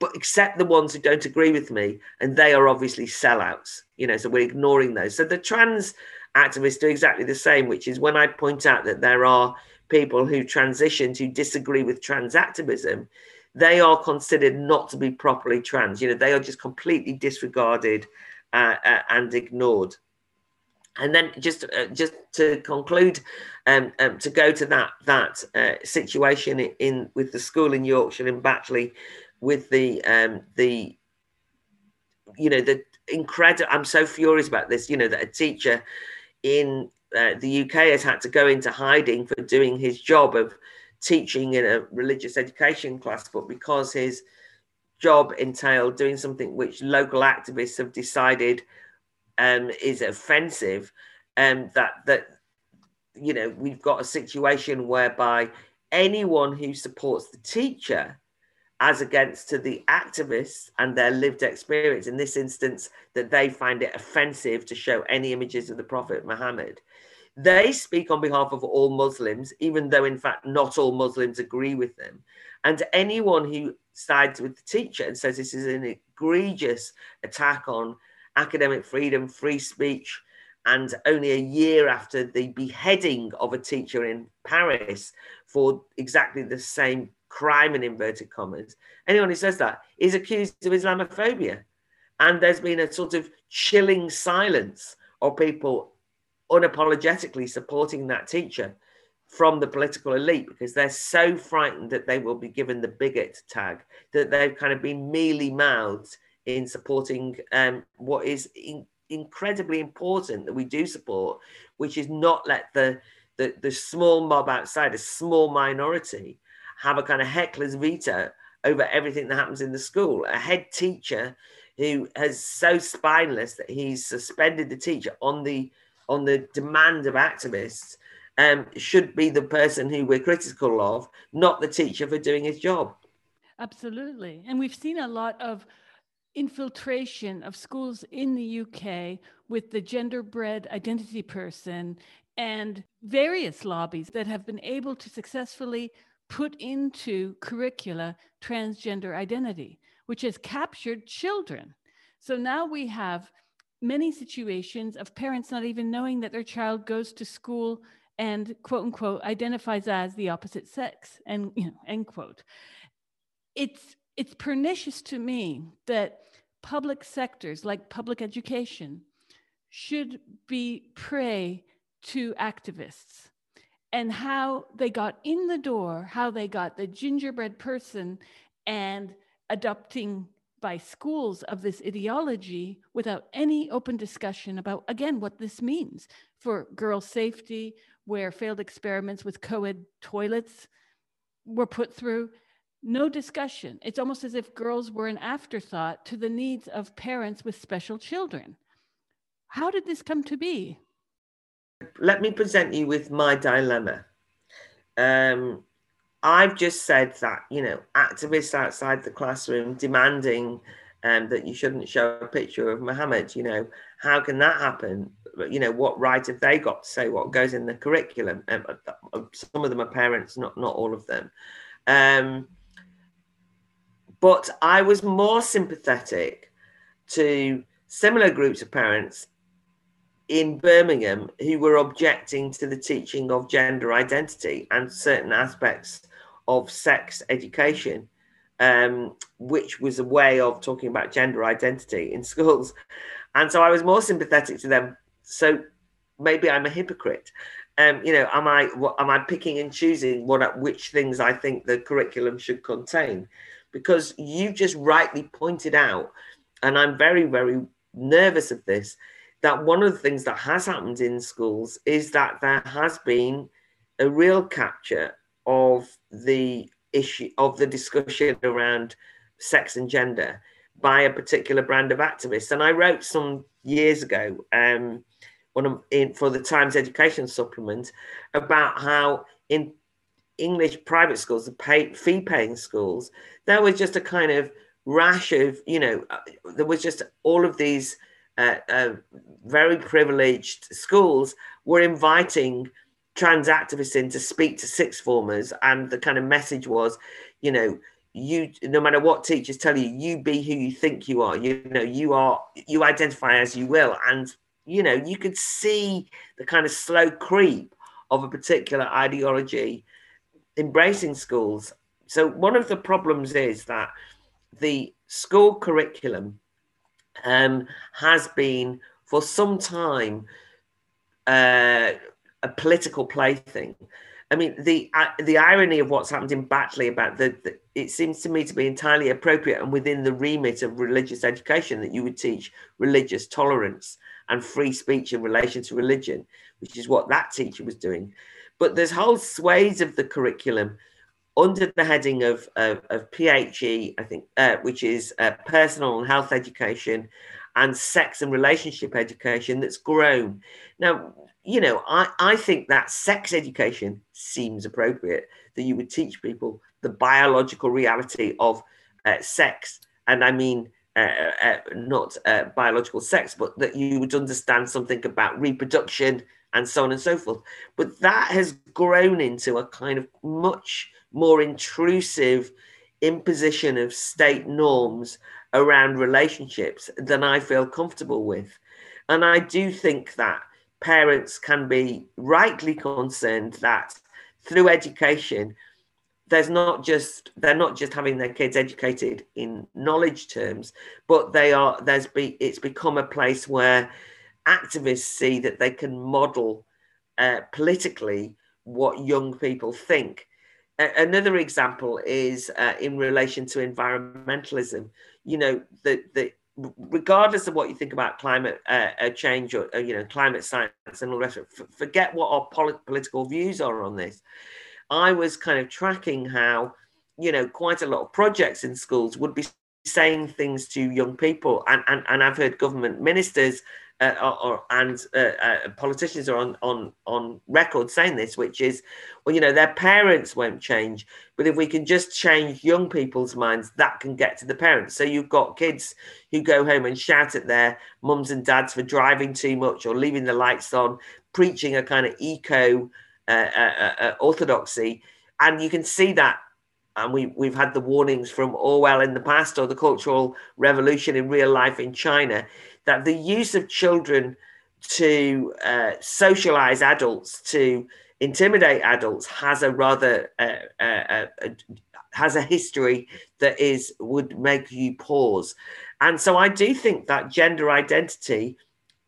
[SPEAKER 2] but except the ones who don't agree with me, and they are obviously sellouts. You know, so we're ignoring those. So the trans activists do exactly the same, which is when I point out that there are people who transition who disagree with trans activism, they are considered not to be properly trans. You know, they are just completely disregarded uh, uh, and ignored. And then just uh, just to conclude, um, um, to go to that that uh, situation in, in, with the school in Yorkshire in Batley, with the um, the you know the incredible. I'm so furious about this. You know that a teacher in uh, the UK has had to go into hiding for doing his job of teaching in a religious education class, but because his job entailed doing something which local activists have decided um, is offensive, um, that that you know we've got a situation whereby anyone who supports the teacher as against to the activists and their lived experience in this instance that they find it offensive to show any images of the prophet muhammad they speak on behalf of all muslims even though in fact not all muslims agree with them and anyone who sides with the teacher and says this is an egregious attack on academic freedom free speech and only a year after the beheading of a teacher in paris for exactly the same crime in inverted commas, anyone who says that is accused of Islamophobia. And there's been a sort of chilling silence of people unapologetically supporting that teacher from the political elite because they're so frightened that they will be given the bigot tag that they've kind of been mealy mouthed in supporting um, what is in, incredibly important that we do support, which is not let the, the, the small mob outside, a small minority, have a kind of heckler's veto over everything that happens in the school. A head teacher who has so spineless that he's suspended the teacher on the on the demand of activists um, should be the person who we're critical of, not the teacher for doing his job.
[SPEAKER 1] Absolutely, and we've seen a lot of infiltration of schools in the UK with the genderbread identity person and various lobbies that have been able to successfully put into curricula transgender identity, which has captured children. So now we have many situations of parents not even knowing that their child goes to school and quote unquote identifies as the opposite sex and you know end quote. It's it's pernicious to me that public sectors like public education should be prey to activists and how they got in the door, how they got the gingerbread person and adopting by schools of this ideology without any open discussion about, again, what this means for girl safety, where failed experiments with co ed toilets were put through. No discussion. It's almost as if girls were an afterthought to the needs of parents with special children. How did this come to be?
[SPEAKER 2] let me present you with my dilemma. Um, I've just said that, you know, activists outside the classroom demanding um, that you shouldn't show a picture of Muhammad, you know, how can that happen? You know, what right have they got to say what goes in the curriculum? Um, uh, some of them are parents, not, not all of them. Um, but I was more sympathetic to similar groups of parents in Birmingham who were objecting to the teaching of gender identity and certain aspects of sex education, um, which was a way of talking about gender identity in schools. And so I was more sympathetic to them. So maybe I'm a hypocrite. Um, you know, am I what, am I picking and choosing what which things I think the curriculum should contain? Because you just rightly pointed out, and I'm very very nervous of this that one of the things that has happened in schools is that there has been a real capture of the issue of the discussion around sex and gender by a particular brand of activists. And I wrote some years ago, um, of, in, for the Times Education Supplement, about how in English private schools, the pay, fee-paying schools, there was just a kind of rash of, you know, uh, there was just all of these uh, uh, very privileged schools were inviting trans activists in to speak to sixth formers. And the kind of message was, you know, you no matter what teachers tell you you be who you think you are you know you are you identify as you will and you know you could see the kind of slow creep of a particular ideology embracing schools so one of the problems is that the school curriculum um, has been for some time uh, a political plaything I mean, the uh, the irony of what's happened in Batley about the, the, it seems to me to be entirely appropriate and within the remit of religious education that you would teach religious tolerance and free speech in relation to religion, which is what that teacher was doing. But there's whole swathes of the curriculum under the heading of, of, of PHE, I think, uh, which is uh, personal and health education and sex and relationship education that's grown. Now, you know, I, I think that sex education seems appropriate that you would teach people the biological reality of uh, sex. And I mean, uh, uh, not uh, biological sex, but that you would understand something about reproduction and so on and so forth. But that has grown into a kind of much more intrusive imposition of state norms around relationships than I feel comfortable with. And I do think that parents can be rightly concerned that through education there's not just they're not just having their kids educated in knowledge terms but they are there's be it's become a place where activists see that they can model uh, politically what young people think. Another example is uh, in relation to environmentalism. You know the the regardless of what you think about climate uh, uh change or uh, you know climate science and all the rest forget what our polit- political views are on this. I was kind of tracking how you know quite a lot of projects in schools would be saying things to young people, and and, and I've heard government ministers uh, or, or, and uh, uh, politicians are on, on, on record saying this, which is, well, you know, their parents won't change, but if we can just change young people's minds, that can get to the parents. So you've got kids who go home and shout at their mums and dads for driving too much or leaving the lights on, preaching a kind of eco uh, uh, orthodoxy, and you can see that and we, we've had the warnings from Orwell in the past or the Cultural Revolution in real life in China that the use of children to uh, socialize adults, to intimidate adults, has a rather uh, uh, uh, has a history that is would make you pause. And so I do think that gender identity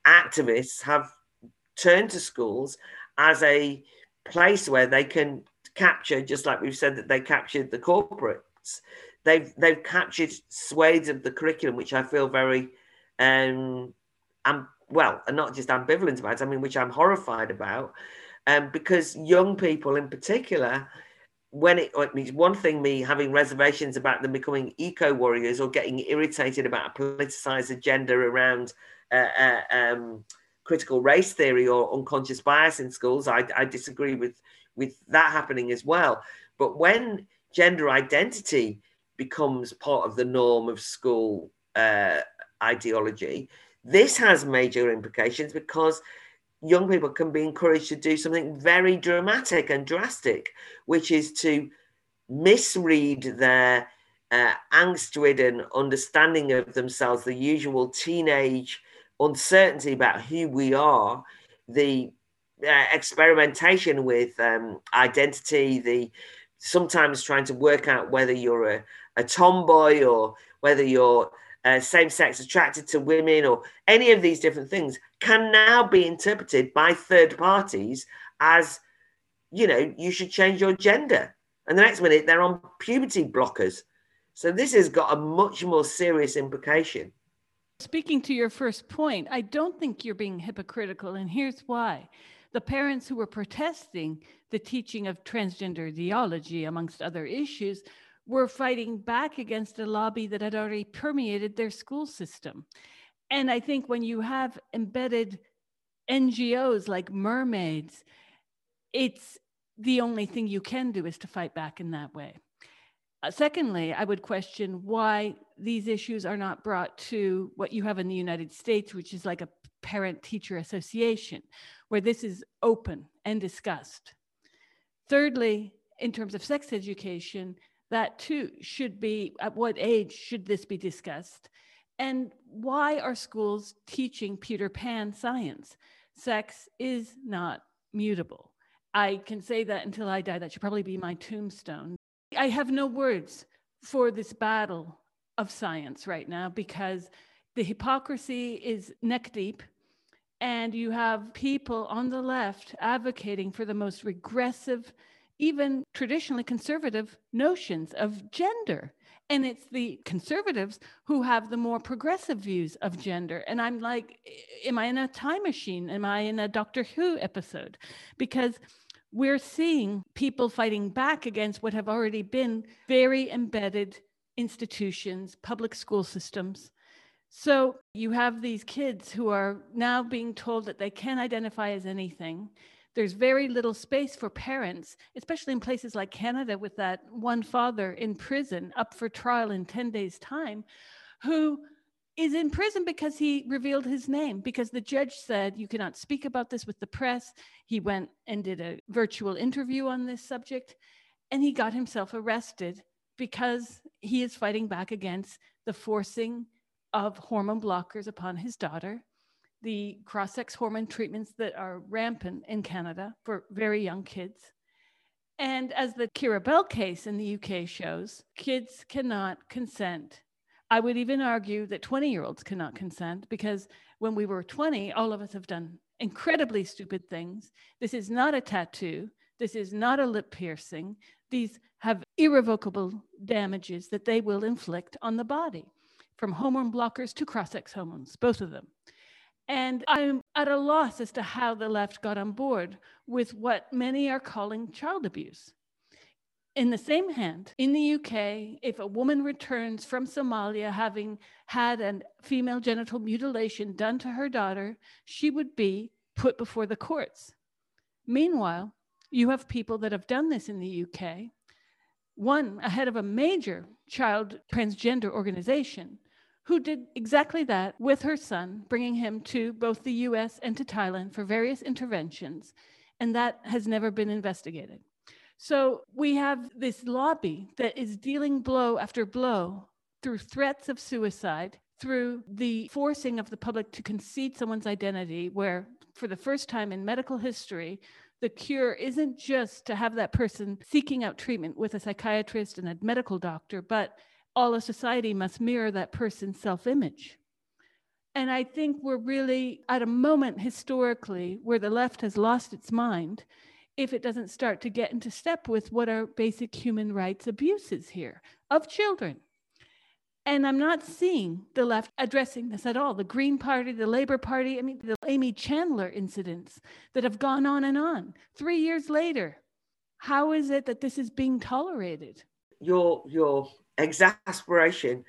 [SPEAKER 2] activists have turned to schools as a place where they can capture, just like we've said that they captured the corporates. They've they've captured swathes of the curriculum, which I feel very um, I'm well, and not just ambivalent about, I mean, which I'm horrified about, um, because young people in particular, when it, means one thing, me having reservations about them becoming eco warriors or getting irritated about a politicized agenda around uh, uh, um, critical race theory or unconscious bias in schools, I, I disagree with with that happening as well. But when gender identity becomes part of the norm of school uh, ideology. This has major implications because young people can be encouraged to do something very dramatic and drastic, which is to misread their uh, angst ridden understanding of themselves, the usual teenage uncertainty about who we are, the uh, experimentation with um, identity, the sometimes trying to work out whether you're a, a tomboy or whether you're uh, same sex attracted to women or any of these different things can now be interpreted by third parties as, you know, you should change your gender. And the next minute they're on puberty blockers. So this has got a much more serious implication.
[SPEAKER 1] Speaking to your first point, I don't think you're being hypocritical, and here's why. The parents who were protesting the teaching of transgender ideology, amongst other issues, were fighting back against a lobby that had already permeated their school system. And I think when you have embedded NGOs like mermaids, it's the only thing you can do is to fight back in that way. Uh, secondly, I would question why these issues are not brought to what you have in the United States, which is like a parent teacher association, where this is open and discussed. Thirdly, in terms of sex education, that too should be at what age should this be discussed? And why are schools teaching Peter Pan science? Sex is not mutable. I can say that until I die. That should probably be my tombstone. I have no words for this battle of science right now because the hypocrisy is neck deep. And you have people on the left advocating for the most regressive, even traditionally conservative notions of gender. And it's the conservatives who have the more progressive views of gender. And I'm like, am I in a time machine? Am I in a Doctor Who episode? Because we're seeing people fighting back against what have already been very embedded institutions, public school systems. So you have these kids who are now being told that they can't identify as anything. There's very little space for parents, especially in places like Canada, with that one father in prison up for trial in 10 days' time, who is in prison because he revealed his name, because the judge said, You cannot speak about this with the press. He went and did a virtual interview on this subject, and he got himself arrested because he is fighting back against the forcing of hormone blockers upon his daughter, the cross sex hormone treatments that are rampant in Canada for very young kids. And as the Keira Bell case in the UK shows, kids cannot consent I would even argue that 20 year olds cannot consent because when we were 20, all of us have done incredibly stupid things. This is not a tattoo. This is not a lip piercing. These have irrevocable damages that they will inflict on the body, from hormone blockers to cross sex hormones, both of them. And I'm at a loss as to how the left got on board with what many are calling child abuse. In the same hand, in the UK, if a woman returns from Somalia having had a female genital mutilation done to her daughter, she would be put before the courts. Meanwhile, you have people that have done this in the UK, one ahead of a major child transgender organization who did exactly that with her son, bringing him to both the US and to Thailand for various interventions, and that has never been investigated. So we have this lobby that is dealing blow after blow through threats of suicide, through the forcing of the public to concede someone's identity, where for the first time in medical history, the cure isn't just to have that person seeking out treatment with a psychiatrist and a medical doctor, but all of society must mirror that person's self image. And I think we're really at a moment historically where the left has lost its mind if it doesn't start to get into step with what are basic human rights abuses here of children. And I'm not seeing the left addressing this at all. The Green Party, the Labor Party, I mean, the Aimee Challenor incidents that have gone on and on. Three years later, how is it that this is being tolerated?
[SPEAKER 2] Your, your exasperation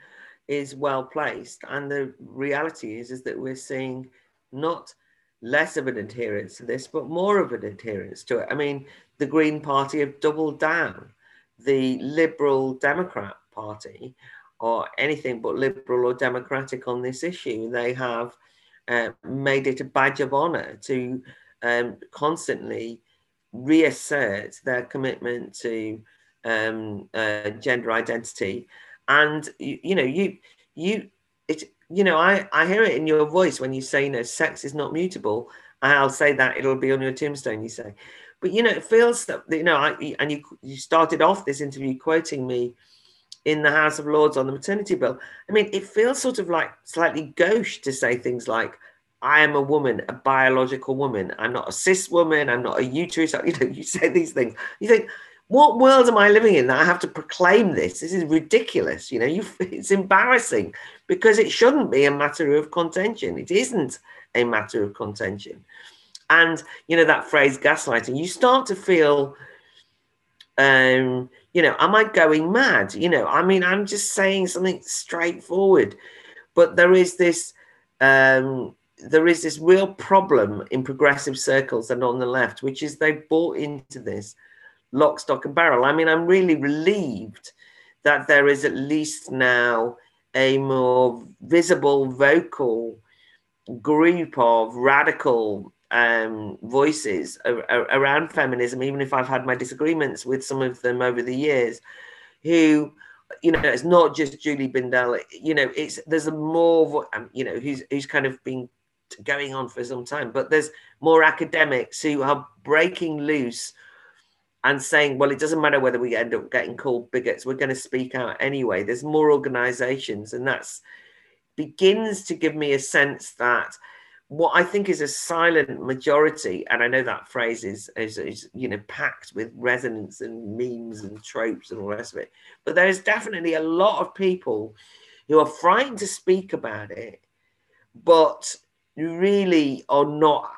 [SPEAKER 2] is well placed. And the reality is, is that we're seeing not less of an adherence to this, but more of an adherence to it. I mean, the Green Party have doubled down. The Liberal Democrat Party or anything but liberal or democratic on this issue. They have uh, made it a badge of honor to um, constantly reassert their commitment to um, uh, gender identity. And you, you know, you you it you know, I, I hear it in your voice when you say, you know, sex is not mutable. I'll say that it'll be on your tombstone, you say. But, you know, it feels that, you know, I, and you, you started off this interview quoting me in the House of Lords on the maternity bill. I mean, it feels sort of like slightly gauche to say things like, I am a woman, a biological woman. I'm not a cis woman. I'm not a uterus. You know, you say these things. You think, what world am I living in that I have to proclaim this? This is ridiculous. You know, you, it's embarrassing because it shouldn't be a matter of contention. It isn't a matter of contention. And, you know, that phrase gaslighting, you start to feel, um, you know, am I going mad? You know, I mean, I'm just saying something straightforward. But there is this, um, there is this real problem in progressive circles and on the left, which is they bought into this lock, stock, and barrel. I mean, I'm really relieved that there is at least now a more visible vocal group of radical um, voices around feminism, even if I've had my disagreements with some of them over the years, who, you know, it's not just Julie Bindel. You know, it's there's a more, um, you know, who's who's kind of been going on for some time, but there's more academics who are breaking loose and saying, well, it doesn't matter whether we end up getting called bigots, we're going to speak out anyway. There's more organizations, and that's begins to give me a sense that what I think is a silent majority, and I know that phrase is, is, is, you know packed with resonance and memes and tropes and all the rest of it, but there is definitely a lot of people who are frightened to speak about it, but really are not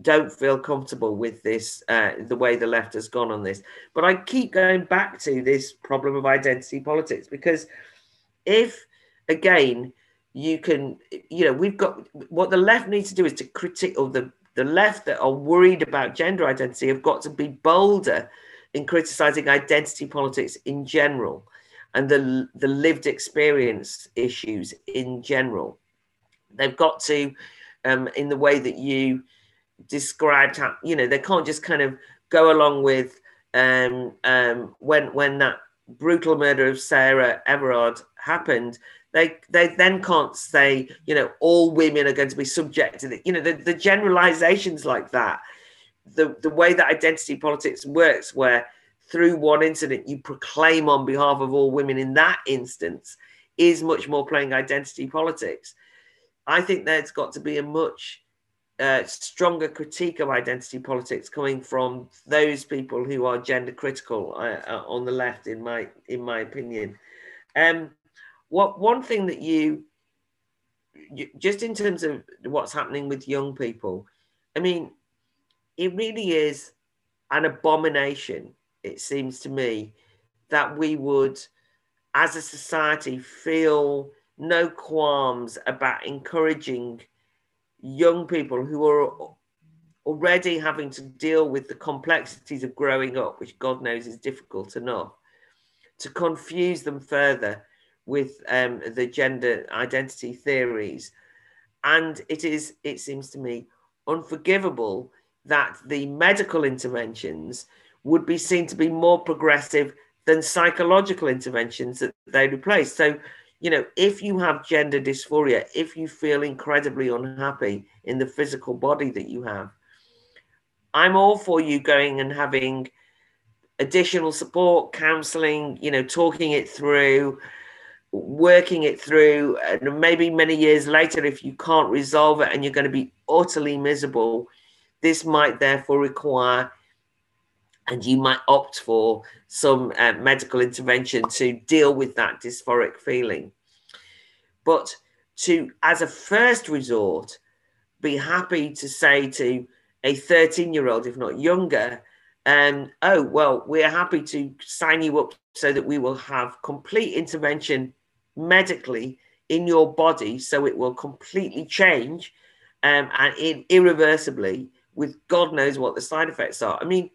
[SPEAKER 2] don't feel comfortable with this uh, the way the left has gone on this. But I keep going back to this problem of identity politics because if again you can, you know, we've got what the left needs to do is to critique, or the, the left that are worried about gender identity have got to be bolder in criticizing identity politics in general and the, the lived experience issues in general. They've got to, um, in the way that you described, how, you know, they can't just kind of go along with um, um, when when that brutal murder of Sarah Everard happened, they they then can't say you know all women are going to be subject to the you know the, the generalizations like that the the way that identity politics works where through one incident you proclaim on behalf of all women in that instance is much more playing identity politics. I think there's got to be a much stronger critique of identity politics coming from those people who are gender critical uh, uh, on the left in my in my opinion um, what one thing that you, you just in terms of what's happening with young people, I mean, it really is an abomination. It seems to me that we would, as a society, feel no qualms about encouraging young people who are already having to deal with the complexities of growing up, which God knows is difficult enough, to confuse them further with um, the gender identity theories. And it is, it seems to me, unforgivable that the medical interventions would be seen to be more progressive than psychological interventions that they replace. So, you know, if you have gender dysphoria, if you feel incredibly unhappy in the physical body that you have, I'm all for you going and having additional support, counseling, you know, talking it through, working it through and maybe many years later if you can't resolve it and you're going to be utterly miserable this might therefore require and you might opt for some uh, medical intervention to deal with that dysphoric feeling but to as a first resort be happy to say to a 13 year old if not younger um, oh well we're happy to sign you up so that we will have complete intervention medically in your body so it will completely change um, and in, irreversibly with God knows what the side effects are. I mean,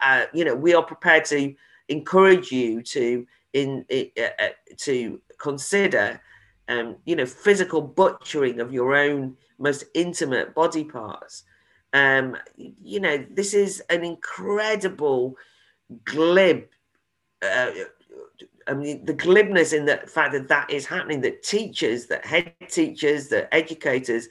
[SPEAKER 2] uh, you know, we are prepared to encourage you to in uh, uh, to consider, um, you know, physical butchering of your own most intimate body parts. Um, you know, this is an incredible glib uh, I mean, the glibness in the fact that that is happening, that teachers, that head teachers, that educators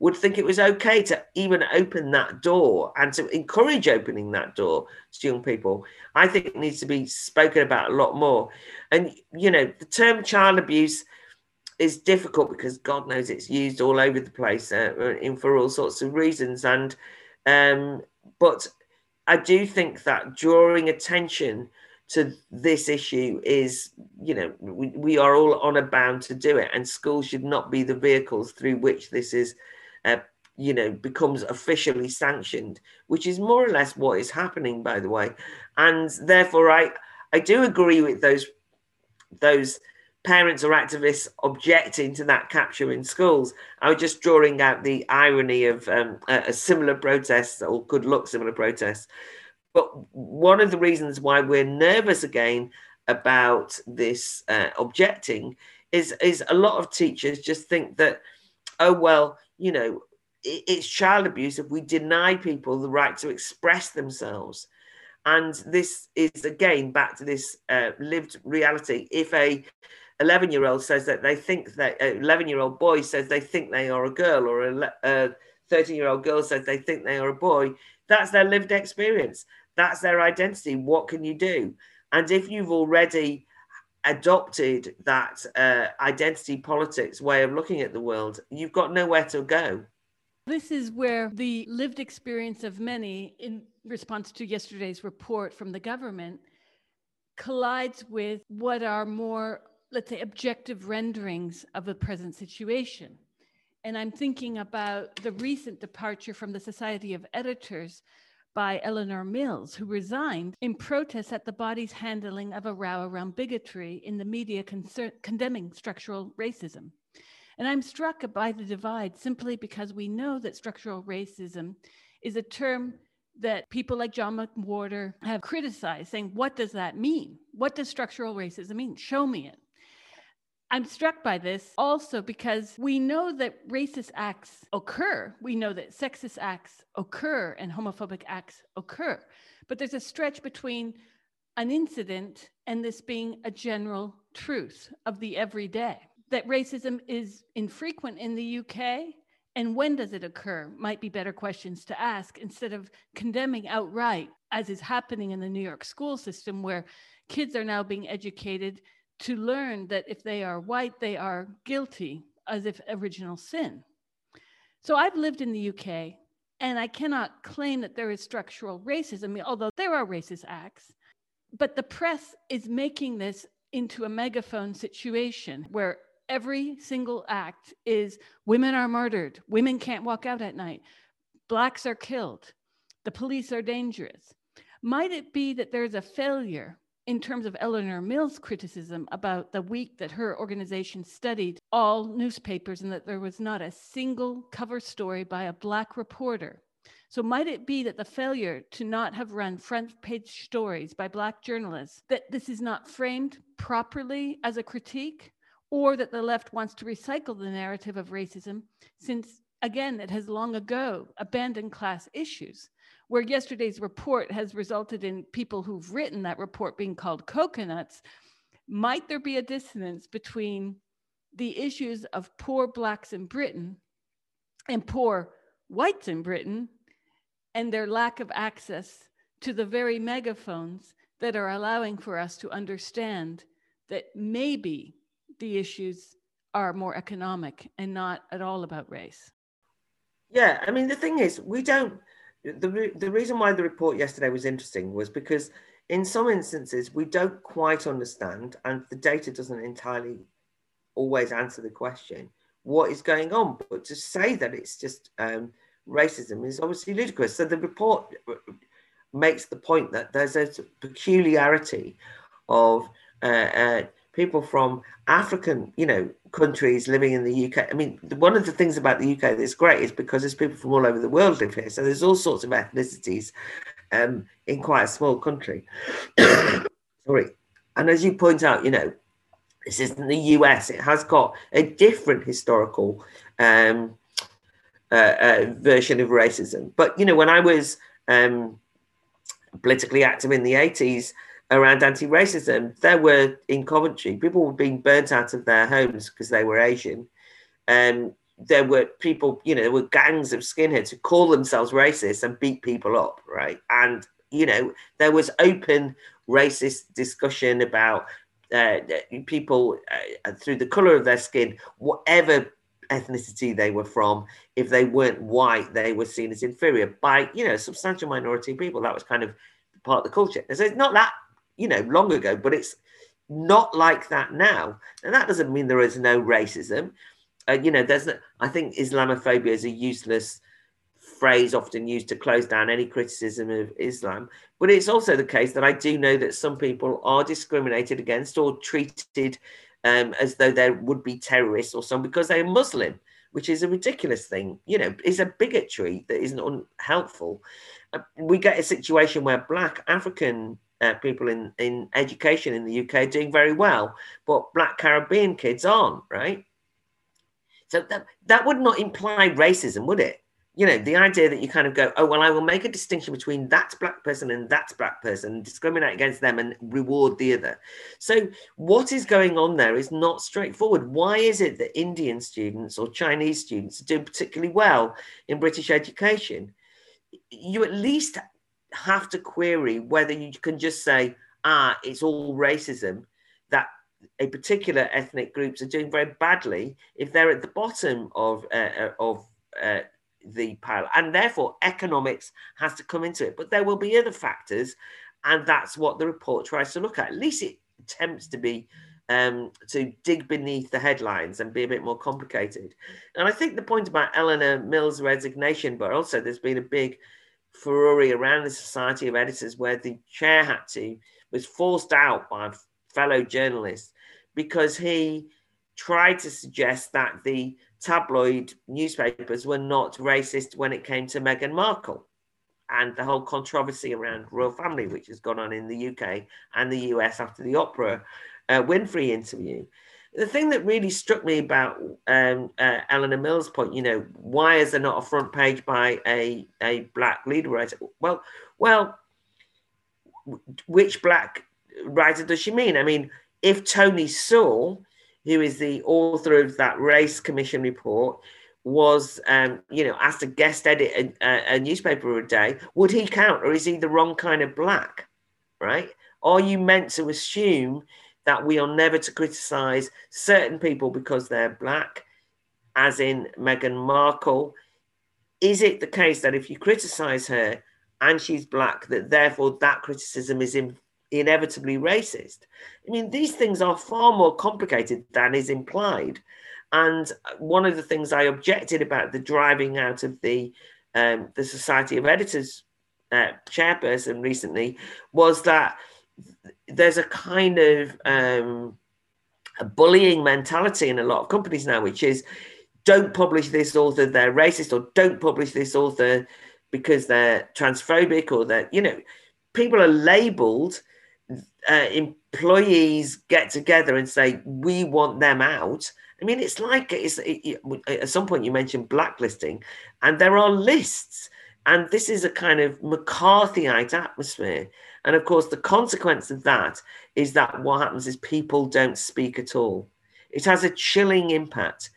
[SPEAKER 2] would think it was okay to even open that door and to encourage opening that door to young people, I think it needs to be spoken about a lot more. And, you know, the term child abuse is difficult because God knows it's used all over the place uh, in for all sorts of reasons. And, um, but I do think that drawing attention to this issue is, you know, we, we are all on a bound to do it, and schools should not be the vehicles through which this is, uh, you know, becomes officially sanctioned, which is more or less what is happening, by the way. And therefore, I I do agree with those those parents or activists objecting to that capture in schools. I was just drawing out the irony of um, a, a similar protest or could look similar protests but one of the reasons why we're nervous again about this uh, objecting is is a lot of teachers just think that oh well you know it, it's child abuse if we deny people the right to express themselves. And this is again back to this uh, lived reality. If a 11 year old says that they think that an 11 year old boy says they think they are a girl or a 13 year old girl says they think they are a boy that's their lived experience. That's their identity. What can you do? And if you've already adopted that uh, identity politics way of looking at the world you've got nowhere to go
[SPEAKER 1] this is where the lived experience of many in response to yesterday's report from the government collides with what are more let's say, objective renderings of the present situation. And I'm thinking about the recent departure from the Society of Editors by Eleanor Mills, who resigned in protest at the body's handling of a row around bigotry in the media concern- condemning structural racism. And I'm struck by the divide simply because we know that structural racism is a term that people like John McWhorter have criticized, saying, What does that mean? What does structural racism mean? Show me it. I'm struck by this also because we know that racist acts occur. We know that sexist acts occur and homophobic acts occur. But there's a stretch between an incident and this being a general truth of the everyday. That racism is infrequent in the UK and when does it occur might be better questions to ask instead of condemning outright, as is happening in the New York school system, where kids are now being educated to learn that if they are white, they are guilty as if original sin. So I've lived in the UK and I cannot claim that there is structural racism, although there are racist acts. But the press is making this into a megaphone situation where every single act is women are murdered, women can't walk out at night, blacks are killed, the police are dangerous. Might it be that there's a failure in terms of Eleanor Mills' criticism about the week that her organization studied all newspapers and that there was not a single cover story by a Black reporter. So, might it be that the failure to not have run front page stories by Black journalists, that this is not framed properly as a critique, or that the left wants to recycle the narrative of racism, since again, it has long ago abandoned class issues? Where yesterday's report has resulted in people who've written that report being called coconuts, might there be a dissonance between the issues of poor Blacks in Britain and poor whites in Britain and their lack of access to the very megaphones that are allowing for us to understand that maybe the issues are more economic and not at all about race?
[SPEAKER 2] Yeah, I mean, the thing is, we don't the, the reason why the report yesterday was interesting was because in some instances we don't quite understand and the data doesn't entirely always answer the question what is going on? But to say that it's just um, racism is obviously ludicrous. So the report makes the point that there's a peculiarity of uh, uh, people from African, you know, countries living in the UK. I mean, one of the things about the UK that's great is because there's people from all over the world live here. So there's all sorts of ethnicities um, in quite a small country. Sorry. And as you point out, you know, this isn't the US. It has got a different historical um, uh, uh, version of racism. But, you know, when I was um, politically active in the 80s, around anti-racism. There were in Coventry, people were being burnt out of their homes because they were Asian. And there were people, you know, there were gangs of skinheads who call themselves racist and beat people up, right? And you know, there was open racist discussion about uh, people uh, through the color of their skin, whatever ethnicity they were from. If they weren't white, they were seen as inferior by you know substantial minority of people. That was kind of part of the culture. So it's not that you know, long ago, but it's not like that now. And that doesn't mean there is no racism. Uh, you know, there's, I think Islamophobia is a useless phrase often used to close down any criticism of Islam. But it's also the case that I do know that some people are discriminated against or treated um, as though they would be terrorists or something because they're Muslim, which is a ridiculous thing. You know, it's a bigotry that isn't unhelpful. Uh, we get a situation where black African uh, people in, in education in the UK doing very well, but black Caribbean kids aren't, right? So that, that would not imply racism, would it? You know, the idea that you kind of go, oh, well, I will make a distinction between that black person and that black person, discriminate against them and reward the other. So, what is going on there is not straightforward. Why is it that Indian students or Chinese students are doing particularly well in British education? You at least have to query whether you can just say, ah, it's all racism, that a particular ethnic groups are doing very badly if they're at the bottom of, uh, uh, of uh, the pile. And therefore, economics has to come into it. But there will be other factors. And that's what the report tries to look at. At least it attempts to be um, to dig beneath the headlines and be a bit more complicated. And I think the point about Eleanor Mills' resignation, but also there's been a big furore around the Society of Editors where the chair had to, was forced out by fellow journalists because he tried to suggest that the tabloid newspapers were not racist when it came to Meghan Markle and the whole controversy around royal family, which has gone on in the UK and the US after the Oprah uh, Winfrey interview the thing that really struck me about um, uh, Eleanor Mills' point, you know, why is there not a front page by a, a black leader writer? Well, well, which black writer does she mean? I mean, if Tony Sewell, who is the author of that race commission report, was, um, you know, asked to guest edit a, a newspaper a day, would he count, or is he the wrong kind of black? Right? Are you meant to assume? That we are never to criticize certain people because they're black, as in Meghan Markle. Is it the case that if you criticize her and she's black, that therefore that criticism is in, inevitably racist? I mean, these things are far more complicated than is implied. And one of the things I objected about the driving out of the um, the Society of Editors uh, chairperson recently was that there's a kind of um, a bullying mentality in a lot of companies now, which is don't publish this author, they're racist, or don't publish this author because they're transphobic, or that, you know, people are labeled. Uh, employees get together and say, we want them out. I mean, it's like it's, it, at some point you mentioned blacklisting, and there are lists. And this is a kind of McCarthyite atmosphere. And of course, the consequence of that is that what happens is people don't speak at all. It has a chilling impact.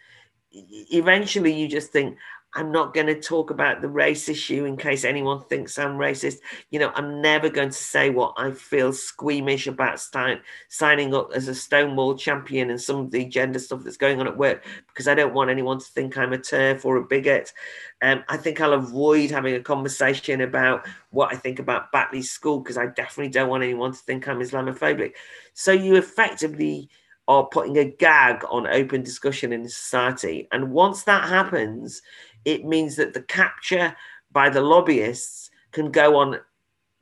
[SPEAKER 2] Eventually, you just think, I'm not going to talk about the race issue in case anyone thinks I'm racist. You know, I'm never going to say what I feel squeamish about signing up as a Stonewall champion and some of the gender stuff that's going on at work because I don't want anyone to think I'm a TERF or a bigot. Um, I think I'll avoid having a conversation about what I think about Batley School because I definitely don't want anyone to think I'm Islamophobic. So you effectively are putting a gag on open discussion in society. And once that happens, it means that the capture by the lobbyists can go on,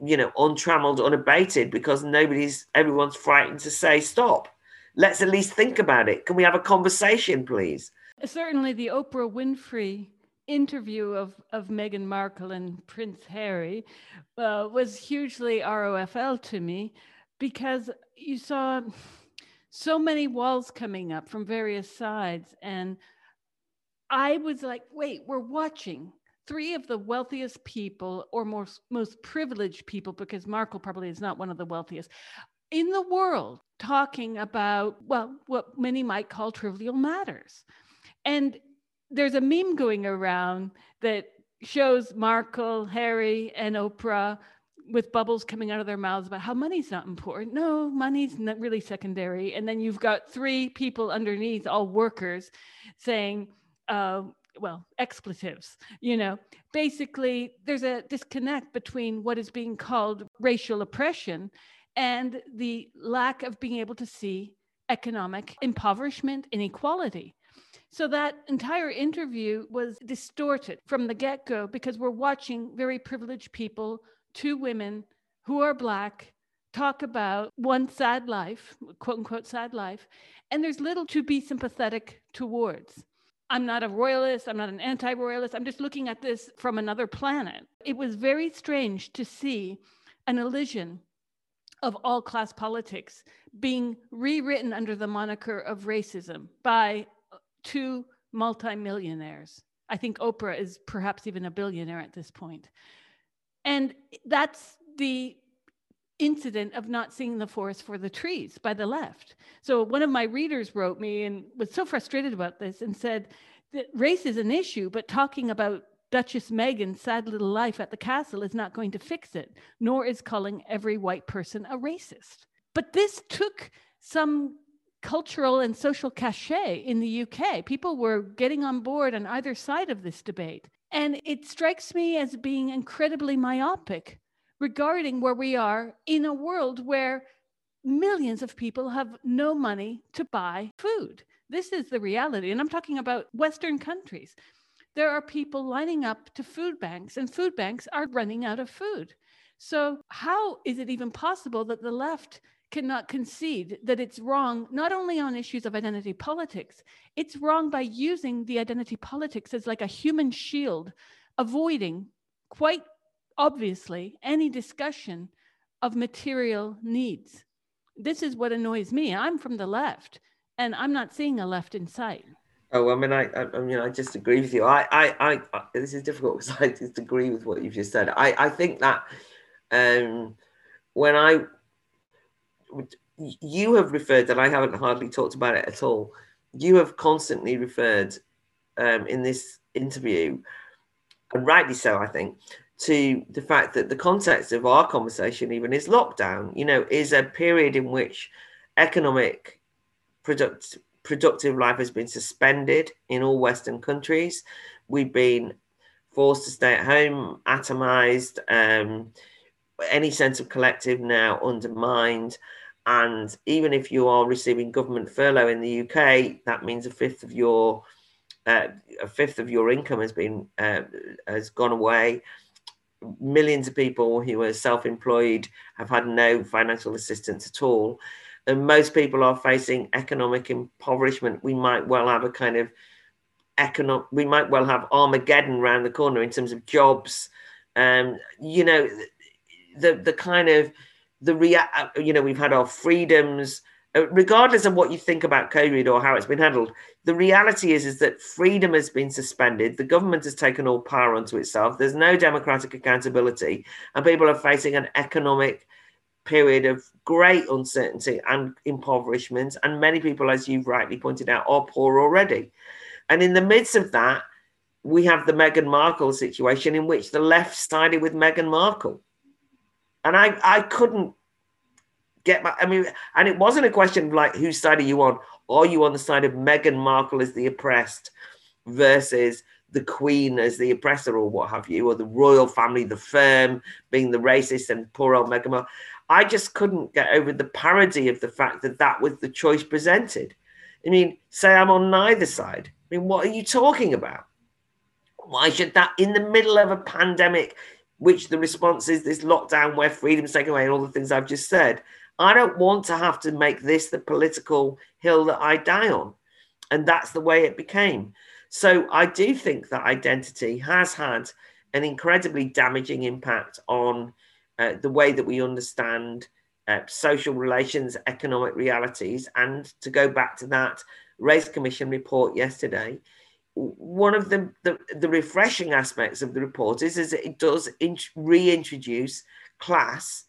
[SPEAKER 2] you know, untrammeled, unabated because nobody's, everyone's frightened to say stop. Let's at least think about it. Can we have a conversation, please?
[SPEAKER 1] Certainly, the Oprah Winfrey interview of, of Meghan Markle and Prince Harry uh, was hugely ROFL to me because you saw so many walls coming up from various sides and I was like, wait, we're watching three of the wealthiest people or most, most privileged people, because Markle probably is not one of the wealthiest in the world, talking about, well, what many might call trivial matters. And there's a meme going around that shows Markle, Harry, and Oprah with bubbles coming out of their mouths about how money's not important. No, money's not really secondary. And then you've got three people underneath, all workers, saying, uh, well, expletives, you know. Basically, there's a disconnect between what is being called racial oppression and the lack of being able to see economic impoverishment, inequality. So that entire interview was distorted from the get go because we're watching very privileged people, two women who are Black, talk about one sad life, quote unquote sad life, and there's little to be sympathetic towards. I'm not a royalist, I'm not an anti royalist, I'm just looking at this from another planet. It was very strange to see an elision of all class politics being rewritten under the moniker of racism by two multimillionaires. I think Oprah is perhaps even a billionaire at this point. And that's the incident of not seeing the forest for the trees by the left. So one of my readers wrote me and was so frustrated about this and said that race is an issue, but talking about Duchess Meghan's sad little life at the castle is not going to fix it, nor is calling every white person a racist. But this took some cultural and social cachet in the UK. People were getting on board on either side of this debate. And it strikes me as being incredibly myopic regarding where we are in a world where millions of people have no money to buy food. This is the reality. And I'm talking about Western countries. There are people lining up to food banks, and food banks are running out of food. So, how is it even possible that the left cannot concede that it's wrong, not only on issues of identity politics, it's wrong by using the identity politics as like a human shield, avoiding quite obviously any discussion of material needs. This is what annoys me. I'm from the left, and I'm not seeing a left in sight.
[SPEAKER 2] Oh, I mean, I, I, I mean, I just agree with you. I, I, I, this is difficult because I just agree with what you've just said. I, I think that um, when I you have referred, that I haven't hardly talked about it at all. You have constantly referred um, in this interview, and rightly so, I think, to the fact that the context of our conversation, even is lockdown. You know, is a period in which economic product, productive life has been suspended in all Western countries. We've been forced to stay at home, atomized. Um, any sense of collective now undermined. And even if you are receiving government furlough in the UK, that means a fifth of your uh, a fifth of your income has been uh, has gone away. Millions of people who are self-employed have had no financial assistance at all, and most people are facing economic impoverishment. We might well have a kind of economic. We might well have Armageddon around the corner in terms of jobs. Um, you know, the the kind of the rea- uh, you know we've had our freedoms uh, regardless of what you think about covid or how it's been handled the reality is is that freedom has been suspended. The government has taken all power onto itself. There's no democratic accountability and people are facing an economic period of great uncertainty and impoverishment and many people as you've rightly pointed out are poor already. And in the midst of that we have the Meghan Markle situation in which the left sided with Meghan Markle. And I I couldn't get my. I mean, and it wasn't a question of like whose side are you on? Are you on the side of Meghan Markle as the oppressed versus the Queen as the oppressor, or what have you, or the royal family, the firm being the racist, and poor old Meghan Markle? I just couldn't get over the parody of the fact that that was the choice presented. I mean, say I'm on neither side. I mean, what are you talking about? Why should that, in the middle of a pandemic, which the response is this lockdown where freedom's taken away and all the things I've just said. I don't want to have to make this the political hill that I die on. And that's the way it became. So I do think that identity has had an incredibly damaging impact on uh, the way that we understand uh, social relations, economic realities. And to go back to that Race Commission report yesterday, one of the, the, the, refreshing aspects of the report is, is it does reintroduce class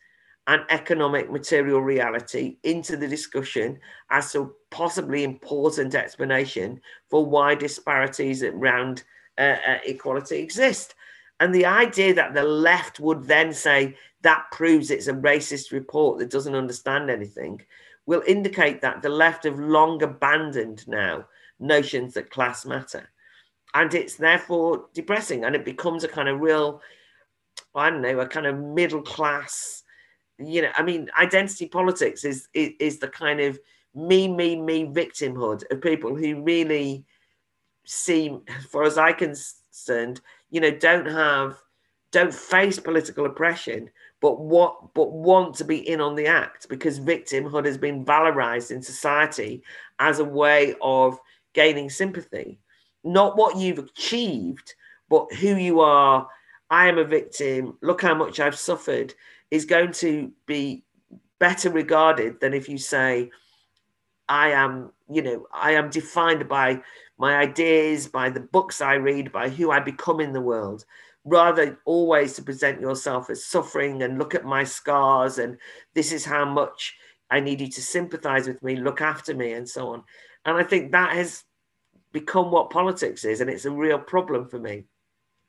[SPEAKER 2] and economic material reality into the discussion as a possibly important explanation for why disparities around uh, uh, equality exist. And the idea that the left would then say that proves it's a racist report that doesn't understand anything will indicate that the left have long abandoned now notions that class matter and it's therefore depressing and it becomes a kind of real i don't know a kind of middle class you know i mean identity politics is is, is the kind of me me me victimhood of people who really seem as far as i concerned you know don't have don't face political oppression but what but want to be in on the act because victimhood has been valorized in society as a way of gaining sympathy not what you've achieved, but who you are. I am a victim. Look how much I've suffered is going to be better regarded than if you say, I am, you know, I am defined by my ideas, by the books I read, by who I become in the world, rather always to present yourself as suffering and look at my scars and this is how much I need you to sympathize with me, look after me, and so on. And I think that has become what politics is, and it's a real problem for me.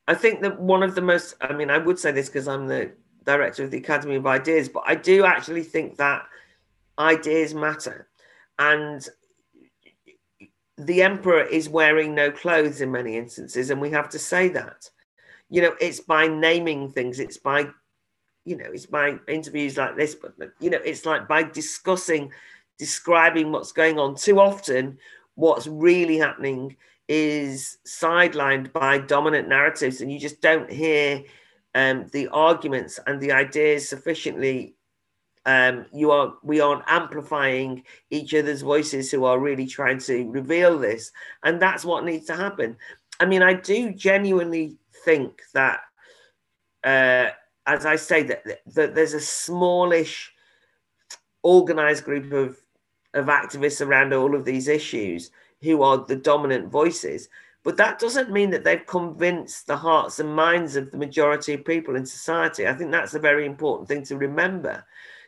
[SPEAKER 2] I think that one of the most, I mean, I would say this because I'm the director of the Academy of Ideas, but I do actually think that ideas matter. And the emperor is wearing no clothes in many instances, and we have to say that. You know, it's by naming things, it's by, you know, it's by interviews like this, but, you know, it's like by discussing, describing what's going on. Too often, what's really happening is sidelined by dominant narratives, and you just don't hear um, the arguments and the ideas sufficiently. Um, you are we aren't amplifying each other's voices who are really trying to reveal this, and that's what needs to happen. I mean, I do genuinely think that, uh, as I say, that, that there's a smallish, organized group of of activists around all of these issues who are the dominant voices. But that doesn't mean that they've convinced the hearts and minds of the majority of people in society. I think that's a very important thing to remember.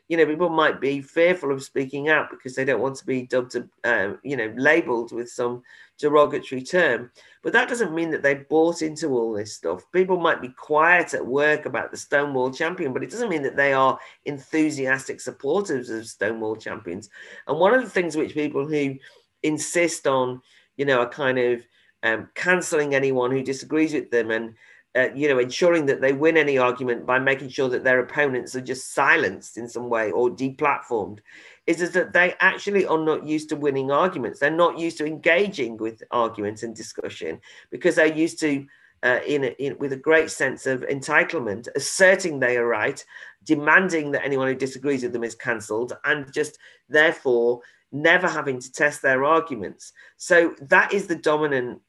[SPEAKER 2] You know, people might be fearful of speaking out because they don't want to be dubbed, uh, you know, labeled with some derogatory term. But that doesn't mean that they bought into all this stuff. People might be quiet at work about the Stonewall champion, but it doesn't mean that they are enthusiastic supporters of Stonewall champions. And one of the things which people who insist on, you know, a kind of um, cancelling anyone who disagrees with them and uh, you know ensuring that they win any argument by making sure that their opponents are just silenced in some way or deplatformed is, is that they actually are not used to winning arguments they're not used to engaging with arguments and discussion because they're used to uh, in, in with a great sense of entitlement asserting they are right demanding that anyone who disagrees with them is cancelled and just therefore never having to test their arguments. So that is the dominant,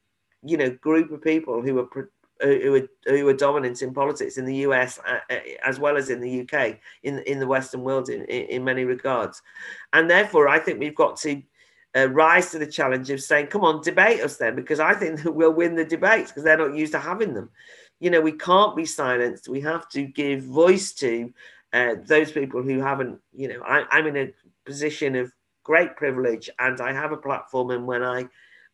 [SPEAKER 2] you know, group of people who are who are who are dominant in politics in the US uh, uh, as well as in the UK in in the Western world in in many regards, and therefore I think we've got to. Uh, rise to the challenge of saying, "Come on, debate us then," because I think that we'll win the debates because they're not used to having them. You know, we can't be silenced. We have to give voice to uh, those people who haven't. You know, I, I'm in a position of great privilege and I have a platform and when I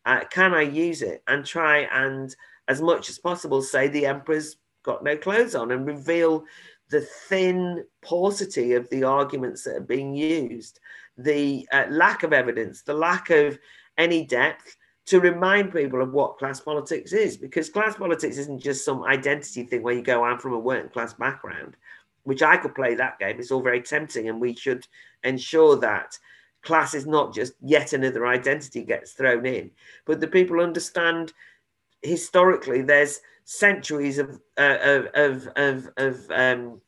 [SPEAKER 2] uh, can I use it and try and as much as possible say the emperor's got no clothes on and reveal the thin paucity of the arguments that are being used, the uh, lack of evidence, the lack of any depth to remind people of what class politics is. Because class politics isn't just some identity thing where you go, I'm from a working class background, which I could play that game. It's all very tempting, and we should ensure that class is not just yet another identity gets thrown in, but the people understand historically there's centuries of uh, of of of, of um,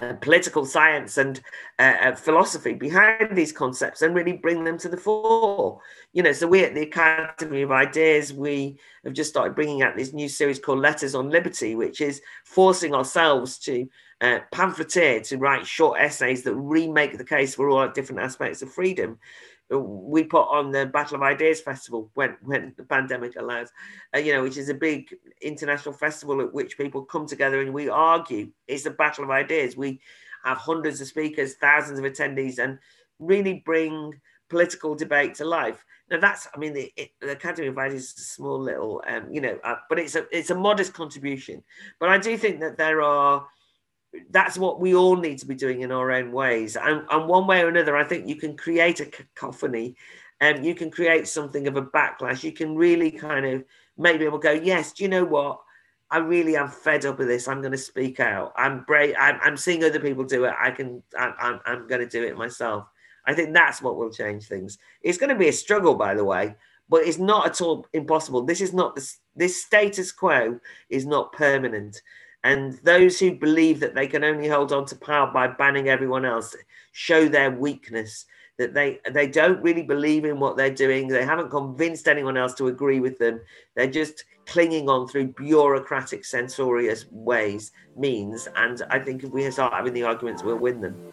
[SPEAKER 2] uh, political science and uh, uh, philosophy behind these concepts and really bring them to the fore. You know, so we at the Academy of Ideas, we have just started bringing out this new series called Letters on Liberty, which is forcing ourselves to uh, pamphleteer, to write short essays that remake the case for all our different aspects of freedom. We put on the Battle of Ideas Festival when, when the pandemic allows, uh, you know, which is a big international festival at which people come together and we argue. It's a battle of ideas. We have hundreds of speakers, thousands of attendees, and really bring political debate to life. Now that's, I mean, the, it, the Academy of Ideas is a small little, um, you know, uh, but it's a it's a modest contribution. But I do think that there are that's what we all need to be doing in our own ways. And, and one way or another, I think you can create a cacophony and um, you can create something of a backlash. You can really kind of make people go, yes, do you know what? I really am fed up with this. I'm going to speak out. I'm brave. I'm, I'm seeing other people do it. I can, I, I'm, I'm going to do it myself. I think that's what will change things. It's going to be a struggle, by the way, but it's not at all impossible. This is not this, this status quo is not permanent. And those who believe that they can only hold on to power by banning everyone else show their weakness, that they, they don't really believe in what they're doing. They haven't convinced anyone else to agree with them. They're just clinging on through bureaucratic, censorious ways, means. And I think if we start having the arguments, we'll win them.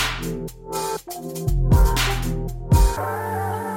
[SPEAKER 2] Thank you.